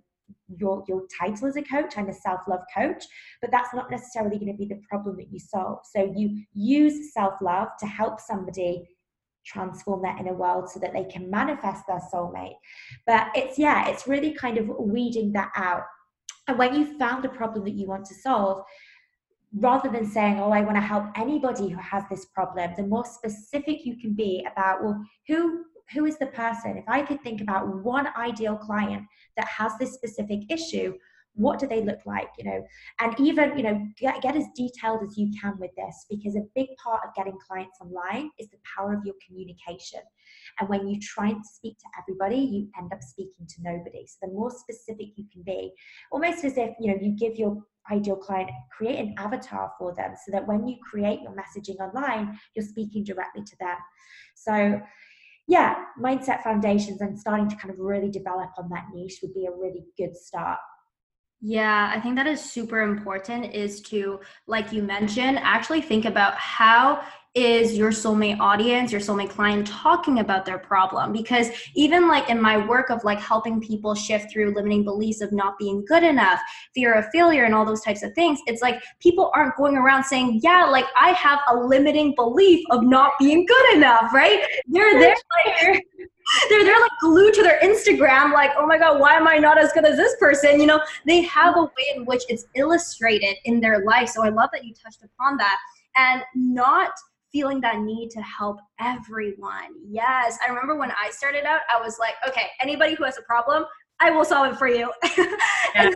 your your title as a coach i'm a self-love coach but that's not necessarily going to be the problem that you solve. So you use self-love to help somebody transform their inner world so that they can manifest their soulmate. But it's yeah it's really kind of weeding that out and when you found a problem that you want to solve, rather than saying, oh, I want to help anybody who has this problem, the more specific you can be about, well, who who is the person? If I could think about one ideal client that has this specific issue, what do they look like you know? And even you know get, get as detailed as you can with this because a big part of getting clients online is the power of your communication. And when you try and speak to everybody you end up speaking to nobody. So the more specific you can be almost as if you know you give your ideal client create an avatar for them so that when you create your messaging online you're speaking directly to them. So yeah mindset foundations and starting to kind of really develop on that niche would be a really good start yeah, I think that is super important is to, like you mentioned, actually think about how is your soulmate audience, your soulmate client talking about their problem? Because even like in my work of like helping people shift through limiting beliefs of not being good enough, fear of failure, and all those types of things, it's like people aren't going around saying, Yeah, like I have a limiting belief of not being good enough, right? They're there like they're they're like glued to their Instagram, like, oh my god, why am I not as good as this person? You know, they have a way in which it's illustrated in their life. So I love that you touched upon that. And not feeling that need to help everyone. Yes, I remember when I started out, I was like, okay, anybody who has a problem, I will solve it for you. [laughs] Yeah.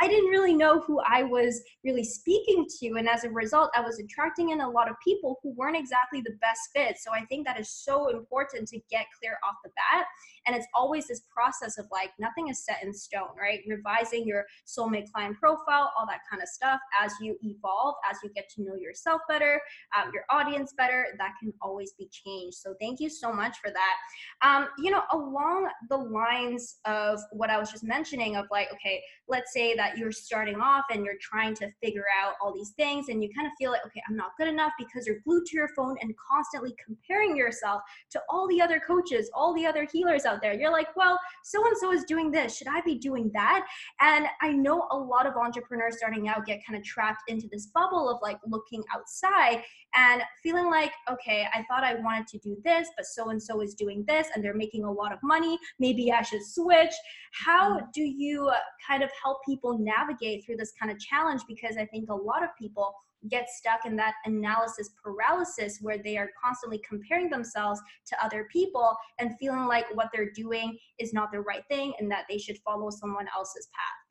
I didn't really know who I was really speaking to. And as a result, I was attracting in a lot of people who weren't exactly the best fit. So I think that is so important to get clear off the bat. And it's always this process of like nothing is set in stone, right? Revising your soulmate client profile, all that kind of stuff as you evolve, as you get to know yourself better, um, your audience better, that can always be changed. So thank you so much for that. Um, you know, along the lines of what I was just mentioning of like, okay, let's say that you're starting off and you're trying to figure out all these things and you kind of feel like, okay, I'm not good enough because you're glued to your phone and constantly comparing yourself to all the other coaches, all the other healers out there. You're like, well, so and so is doing this. Should I be doing that? And I know a lot of entrepreneurs starting out get kind of trapped into this bubble of like looking outside and feeling like, okay, I thought I wanted to do this, but so and so is doing this and they're making a lot of money. Maybe I should switch. How mm. do you kind of help people navigate through this kind of challenge? Because I think a lot of people get stuck in that analysis paralysis where they are constantly comparing themselves to other people and feeling like what they're doing is not the right thing and that they should follow someone else's path.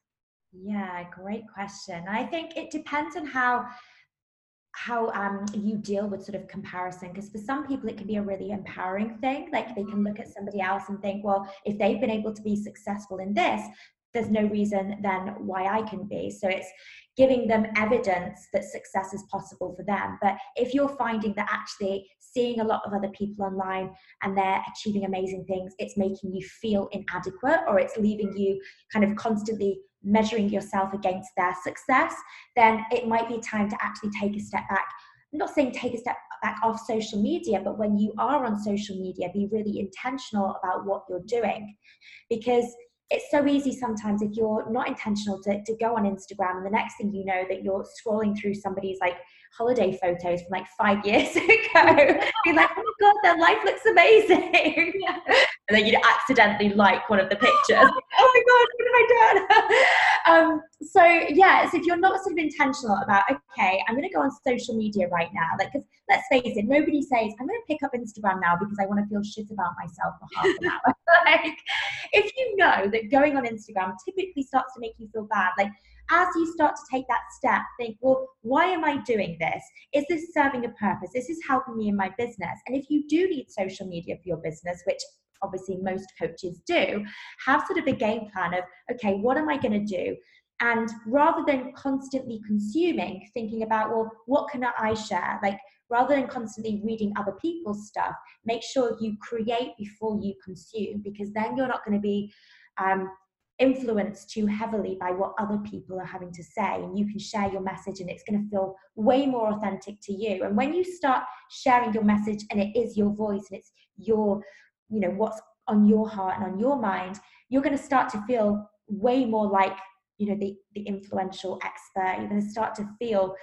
Yeah, great question. I think it depends on how how um, you deal with sort of comparison because for some people it can be a really empowering thing like they can look at somebody else and think well if they've been able to be successful in this there's no reason then why i can be so it's giving them evidence that success is possible for them but if you're finding that actually seeing a lot of other people online and they're achieving amazing things it's making you feel inadequate or it's leaving you kind of constantly measuring yourself against their success, then it might be time to actually take a step back. I'm not saying take a step back off social media, but when you are on social media, be really intentional about what you're doing. Because it's so easy sometimes if you're not intentional to, to go on Instagram and the next thing you know that you're scrolling through somebody's like holiday photos from like five [laughs] years ago. Be like, oh my god, their life looks amazing. [laughs] Yeah. And then you'd accidentally like one of the [laughs] pictures. oh my god, what have I done? [laughs] um, so yeah, so if you're not sort of intentional about, okay, I'm going to go on social media right now, like, because let's face it, nobody says I'm going to pick up Instagram now because I want to feel shit about myself for half an hour. [laughs] like, if you know that going on Instagram typically starts to make you feel bad, like as you start to take that step, think, well, why am I doing this? Is this serving a purpose? Is this helping me in my business? And if you do need social media for your business, which obviously most coaches do, have sort of a game plan of, okay, what am I going to do? And rather than constantly consuming, thinking about, well, what can I share? Like, rather than constantly reading other people's stuff, make sure you create before you consume, because then you're not going to be um, influenced too heavily by what other people are having to say and you can share your message and it's going to feel way more authentic to you and when you start sharing your message and it is your voice and it's your you know what's on your heart and on your mind you're going to start to feel way more like you know the, the influential expert. You're going to start to feel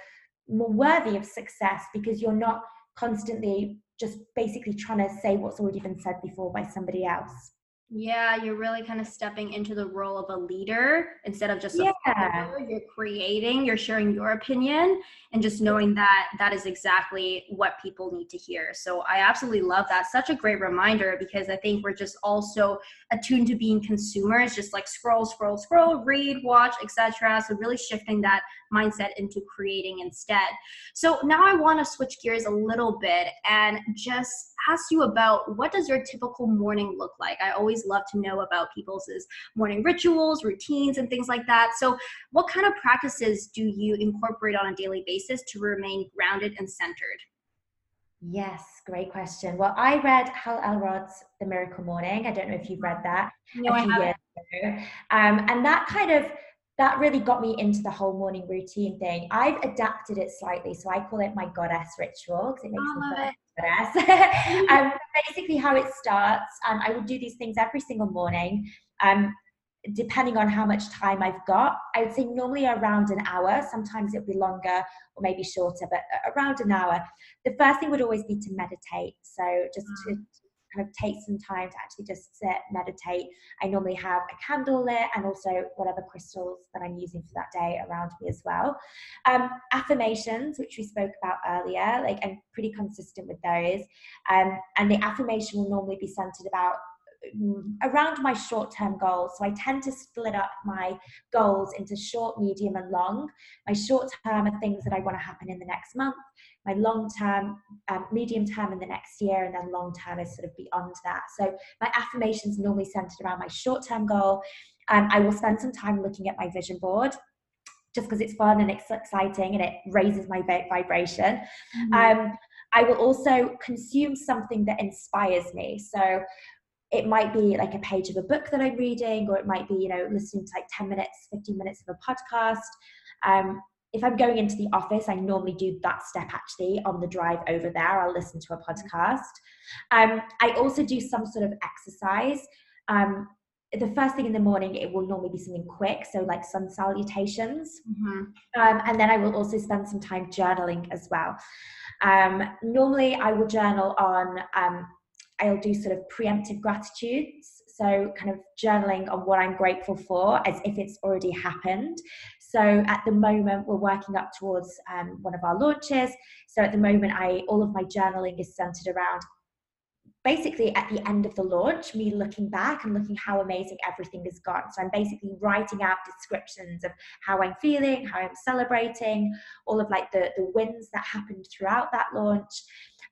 more worthy of success because you're not constantly just basically trying to say what's already been said before by somebody else yeah, you're really kind of stepping into the role of a leader instead of just a yeah. Follower. You're creating, you're sharing your opinion, and just knowing that that is exactly what people need to hear. So I absolutely love that. Such a great reminder because I think we're just also attuned to being consumers, just like scroll, scroll, scroll, read, watch, etc. So really shifting that mindset into creating instead. So now I want to switch gears a little bit and just ask you about what does your typical morning look like? I always love to know about people's morning rituals, routines, and things like that. So, what kind of practices do you incorporate on a daily basis to remain grounded and centered? Yes, great question. Well, I read Hal Elrod's The Miracle Morning. I don't know if you've read that. No, I haven't. Um, and that kind of that really got me into the whole morning routine thing. I've adapted it slightly, so I call it my goddess ritual because it makes me feel goddess. [laughs] um, basically, how it starts, um, I would do these things every single morning. Um, depending on how much time I've got, I would say normally around an hour. Sometimes it'll be longer or maybe shorter, but around an hour. The first thing would always be to meditate. So just to, mm kind of take some time to actually just sit, meditate. I normally have a candle lit and also whatever crystals that I'm using for that day around me as well. Um, affirmations, which we spoke about earlier, like I'm pretty consistent with those. Um, and the affirmation will normally be centered about around my short term goals. So I tend to split up my goals into short, medium, and long. My short term are things that I want to happen in the next month my long term, um, medium term in the next year, and then long term is sort of beyond that. So my affirmations normally centered around my short term goal. Um, I will spend some time looking at my vision board just because it's fun and it's exciting and it raises my vibration. Mm-hmm. Um, I will also consume something that inspires me. So it might be like a page of a book that I'm reading, or it might be, you know, listening to like 10 minutes, 15 minutes of a podcast. Um, if I'm going into the office, I normally do that step actually on the drive over there. I'll listen to a podcast. Um, I also do some sort of exercise. Um, the first thing in the morning, it will normally be something quick, so like sun salutations. Mm-hmm. Um, and then I will also spend some time journaling as well. Um, normally, I will journal on, um, I'll do sort of preemptive gratitudes. So, kind of journaling on what I'm grateful for as if it's already happened. So at the moment, we're working up towards um, one of our launches. So at the moment, I all of my journaling is centered around basically at the end of the launch, me looking back and looking how amazing everything has gone. So I'm basically writing out descriptions of how I'm feeling, how I'm celebrating, all of like the, the wins that happened throughout that launch.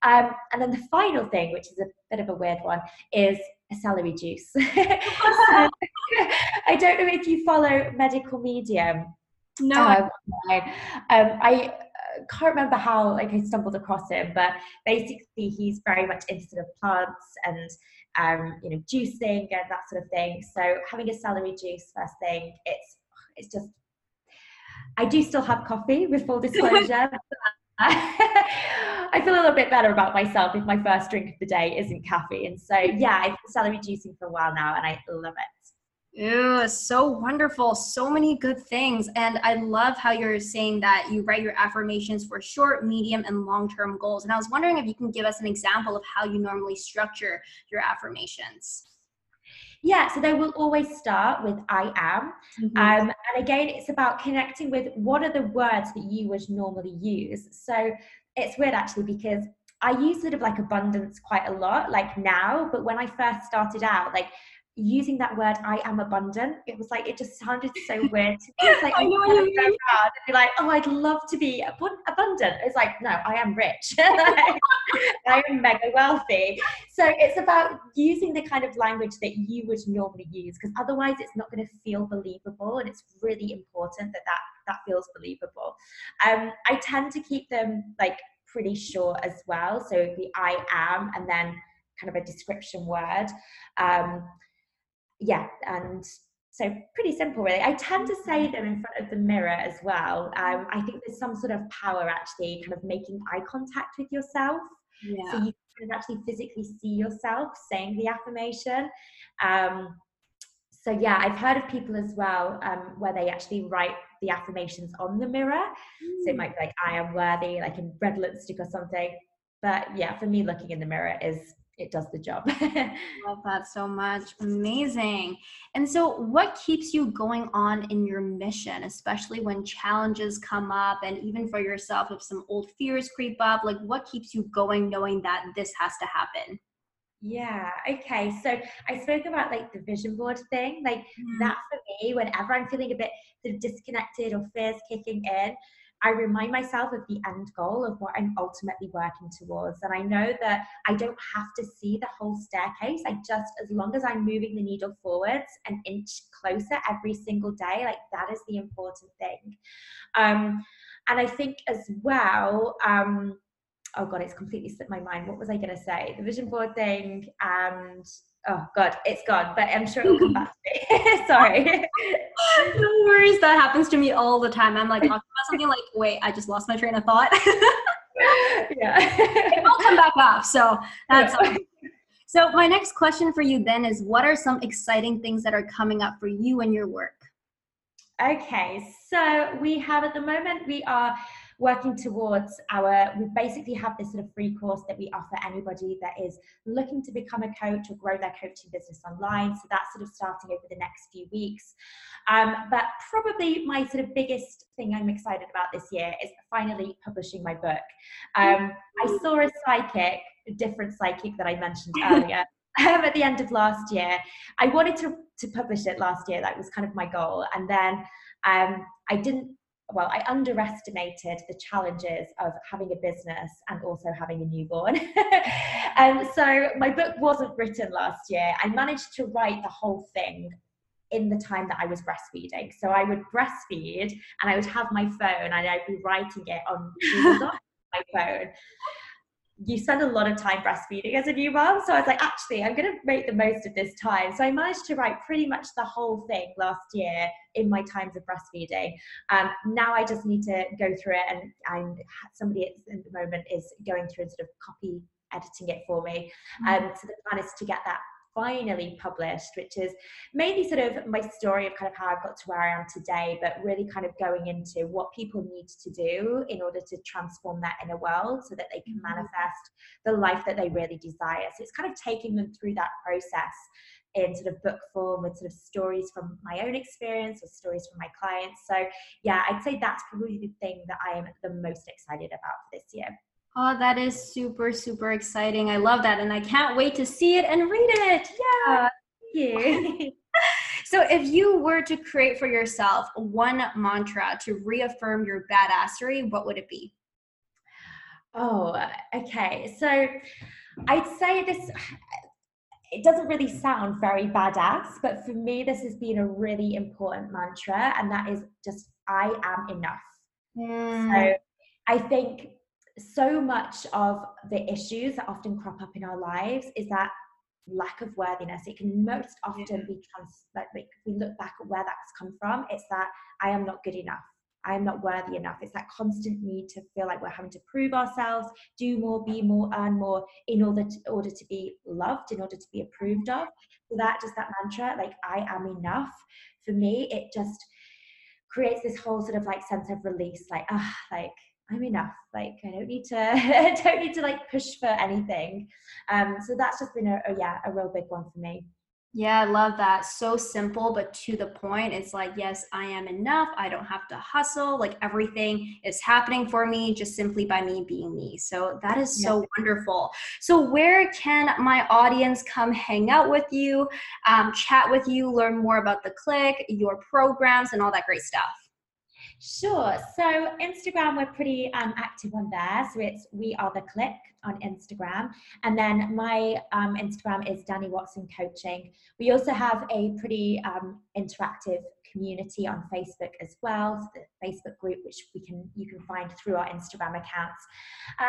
Um, and then the final thing, which is a bit of a weird one, is a celery juice. [laughs] [laughs] I don't know if you follow Medical Medium. No, um, um, I uh, can't remember how like I stumbled across him, but basically he's very much into sort of plants and um, you know juicing and that sort of thing. So having a celery juice first thing, it's it's just I do still have coffee with full [laughs] disclosure. [laughs] I feel a little bit better about myself if my first drink of the day isn't caffeine. So yeah, I've been celery juicing for a while now and I love it. Ew, so wonderful. So many good things. And I love how you're saying that you write your affirmations for short, medium, and long term goals. And I was wondering if you can give us an example of how you normally structure your affirmations. Yeah, so they will always start with I am. Mm-hmm. Um, and again, it's about connecting with what are the words that you would normally use. So it's weird actually because I use sort of like abundance quite a lot, like now, but when I first started out, like using that word I am abundant, it was like it just sounded [laughs] so weird to me. It's like I know what you mean. So proud and be like, oh, I'd love to be abundant. It's like, no, I am rich. [laughs] I am mega wealthy. So it's about using the kind of language that you would normally use because otherwise it's not going to feel believable. And it's really important that that, that feels believable. Um, I tend to keep them like pretty short as well. So the I am and then kind of a description word. Um, yeah, and so pretty simple, really. I tend to say them in front of the mirror as well. Um, I think there's some sort of power actually, kind of making eye contact with yourself. Yeah. So you can actually physically see yourself saying the affirmation. Um, so yeah, I've heard of people as well um, where they actually write the affirmations on the mirror. Mm. So it mm. might be like, I am worthy, like in red lipstick or something. But yeah, for me, looking in the mirror is it does the job. [laughs] Love that so much. Amazing. And so, what keeps you going on in your mission, especially when challenges come up, and even for yourself, if some old fears creep up, like what keeps you going knowing that this has to happen? Yeah, okay. So I spoke about like the vision board thing. Like mm-hmm. that for me, whenever I'm feeling a bit sort of disconnected or fears kicking in, I remind myself of the end goal of what I'm ultimately working towards. And I know that I don't have to see the whole staircase. I just, as long as I'm moving the needle forwards an inch closer every single day, like that is the important thing. Um, and I think as well, um, oh God, it's completely slipped my mind. What was I going to say? The vision board thing and oh god it's gone but i'm sure it'll come [laughs] back to me [laughs] sorry no worries. That happens to me all the time. I'm like talking about something like wait i just lost my train of thought. [laughs] Yeah. It will come back up so that's yeah. so my next question for you then is what are some exciting things that are coming up for you and your work? Okay so we have at the moment we are working towards our, we basically have this sort of free course that we offer anybody that is looking to become a coach or grow their coaching business online. So that's sort of starting over the next few weeks. Um, but probably my sort of biggest thing I'm excited about this year is finally publishing my book. Um, I saw a psychic, a different psychic that I mentioned earlier. [laughs] Um, at the end of last year, I wanted to, to publish it last year. That was kind of my goal. And then um, I didn't well, I underestimated the challenges of having a business and also having a newborn. and [laughs] um, so my book wasn't written last year. I managed to write the whole thing in the time that I was breastfeeding. So I would breastfeed and I would have my phone and I'd be writing it on [laughs] my phone you spend a lot of time breastfeeding as a new mom. So I was like, actually, I'm going to make the most of this time. So I managed to write pretty much the whole thing last year in my times of breastfeeding. Um, now I just need to go through it, and I'm somebody at the moment is going through and sort of copy editing it for me. Mm-hmm. Um, so the plan is to get that finally published, which is mainly sort of my story of kind of how I got to where I am today, but really kind of going into what people need to do in order to transform that inner world so that they can mm-hmm. manifest the life that they really desire. So it's kind of taking them through that process in sort of book form with sort of stories from my own experience or stories from my clients. So yeah, I'd say that's probably the thing that I am the most excited about for this year. Oh, that is super, super exciting. I love that. And I can't wait to see it and read it. Yeah. Yeah. [laughs] so, if you were to create for yourself one mantra to reaffirm your badassery, what would it be? Oh, okay. So, I'd say this, it doesn't really sound very badass, but for me, this has been a really important mantra, and that is just, I am enough. Mm. So, I think so much of the issues that often crop up in our lives is that lack of worthiness. It can most often be trans like, we look back at where that's come from, it's that I am not good enough. I am not worthy enough. It's that constant need to feel like we're having to prove ourselves, do more, be more, earn more in order to order to be loved, in order to be approved of. So that just that mantra, like I am enough, for me, it just creates this whole sort of like sense of release, like ah, like I'm enough. Like I don't need to, [laughs] don't need to like push for anything. Um, so that's just been a, a yeah, a real big one for me. Yeah, I love that. So simple, but to the point. It's like, yes, I am enough. I don't have to hustle. Like everything is happening for me just simply by me being me. So that is so wonderful. So, where can my audience come hang out with you, um, chat with you, learn more about the click, your programs, and all that great stuff? Sure. So Instagram, we're pretty um, active on there. So it's We Are the Click on Instagram. And then my um, Instagram is Danny Watson Coaching. We also have a pretty um, interactive community on Facebook as well, so the Facebook group which we can you can find through our Instagram accounts.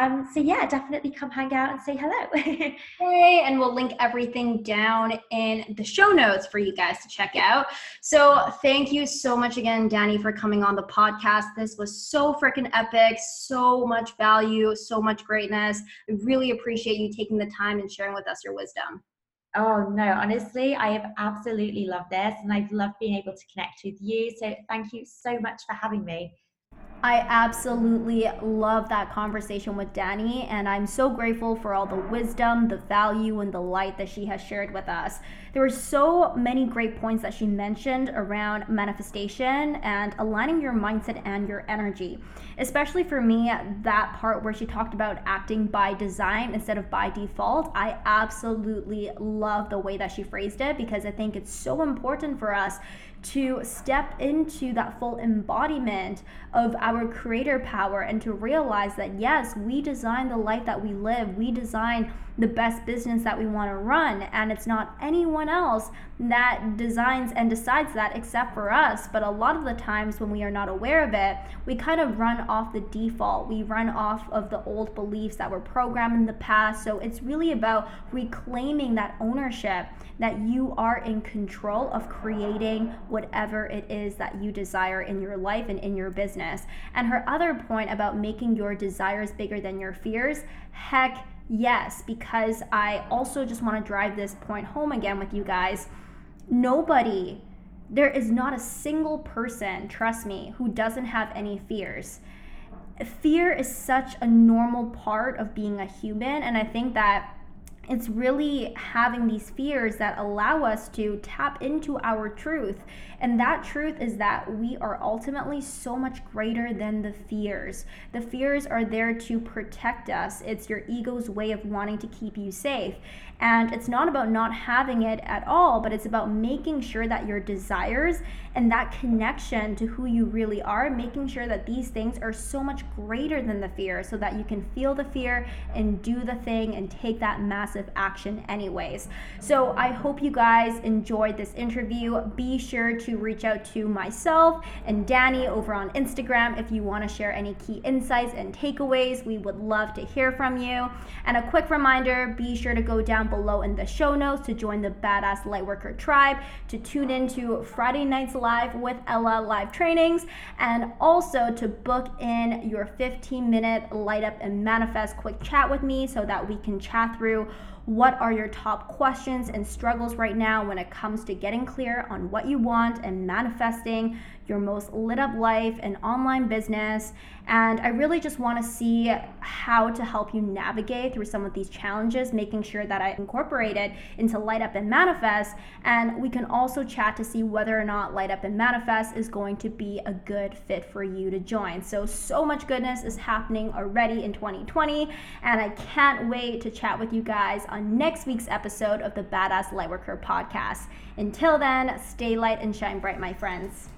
Um, so yeah, definitely come hang out and say hello. [laughs] hey, and we'll link everything down in the show notes for you guys to check out. So thank you so much again, Danny, for coming on the podcast. This was so freaking epic, so much value, so much greatness. I really appreciate you taking the time and sharing with us your wisdom. Oh no, honestly, I have absolutely loved this and I've loved being able to connect with you. So thank you so much for having me. I absolutely love that conversation with Danny, and I'm so grateful for all the wisdom, the value, and the light that she has shared with us. There were so many great points that she mentioned around manifestation and aligning your mindset and your energy. Especially for me, that part where she talked about acting by design instead of by default, I absolutely love the way that she phrased it because I think it's so important for us to step into that full embodiment of our creator power and to realize that yes, we design the life that we live, we design the best business that we want to run, and it's not anyone else that designs and decides that except for us. But a lot of the times when we are not aware of it, we kind of run off the default, we run off of the old beliefs that were programmed in the past. So it's really about reclaiming that ownership that you are in control of creating whatever it is that you desire in your life and in your business. And her other point about making your desires bigger than your fears, heck yes, because I also just want to drive this point home again with you guys. Nobody, there is not a single person, trust me, who doesn't have any fears fear is such a normal part of being a human and i think that it's really having these fears that allow us to tap into our truth. And that truth is that we are ultimately so much greater than the fears. The fears are there to protect us, it's your ego's way of wanting to keep you safe. And it's not about not having it at all, but it's about making sure that your desires and that connection to who you really are, making sure that these things are so much greater than the fear so that you can feel the fear and do the thing and take that massive action, anyways. So I hope you guys enjoyed this interview. Be sure to reach out to myself and Danny over on Instagram if you want to share any key insights and takeaways. We would love to hear from you. And a quick reminder be sure to go down below in the show notes to join the Badass Lightworker tribe, to tune into Friday Nights Live with Ella live trainings, and also to book in your 15 minute light up and manifest quick chat with me so that we can chat through what are your top questions and struggles right now when it comes to getting clear on what you want and manifesting your most lit up life and online business. And I really just want to see how to help you navigate through some of these challenges, making sure that I incorporate it into Light Up and Manifest. And we can also chat to see whether or not Light Up and Manifest is going to be a good fit for you to join. So, so much goodness is happening already in 2020. And I can't wait to chat with you guys on next week's episode of the Badass Lightworker podcast. Until then, stay light and shine bright, my friends.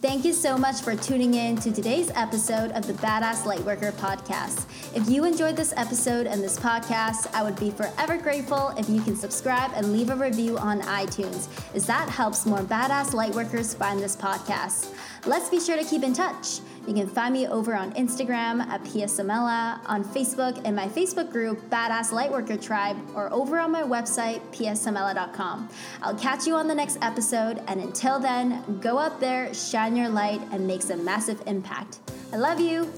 Thank you so much for tuning in to today's episode of the Badass Lightworker podcast. If you enjoyed this episode and this podcast, I would be forever grateful if you can subscribe and leave a review on iTunes, as that helps more badass lightworkers find this podcast. Let's be sure to keep in touch. You can find me over on Instagram at PSMella, on Facebook in my Facebook group, Badass Lightworker Tribe, or over on my website, psmella.com. I'll catch you on the next episode, and until then, go out there, shine your light, and make some massive impact. I love you.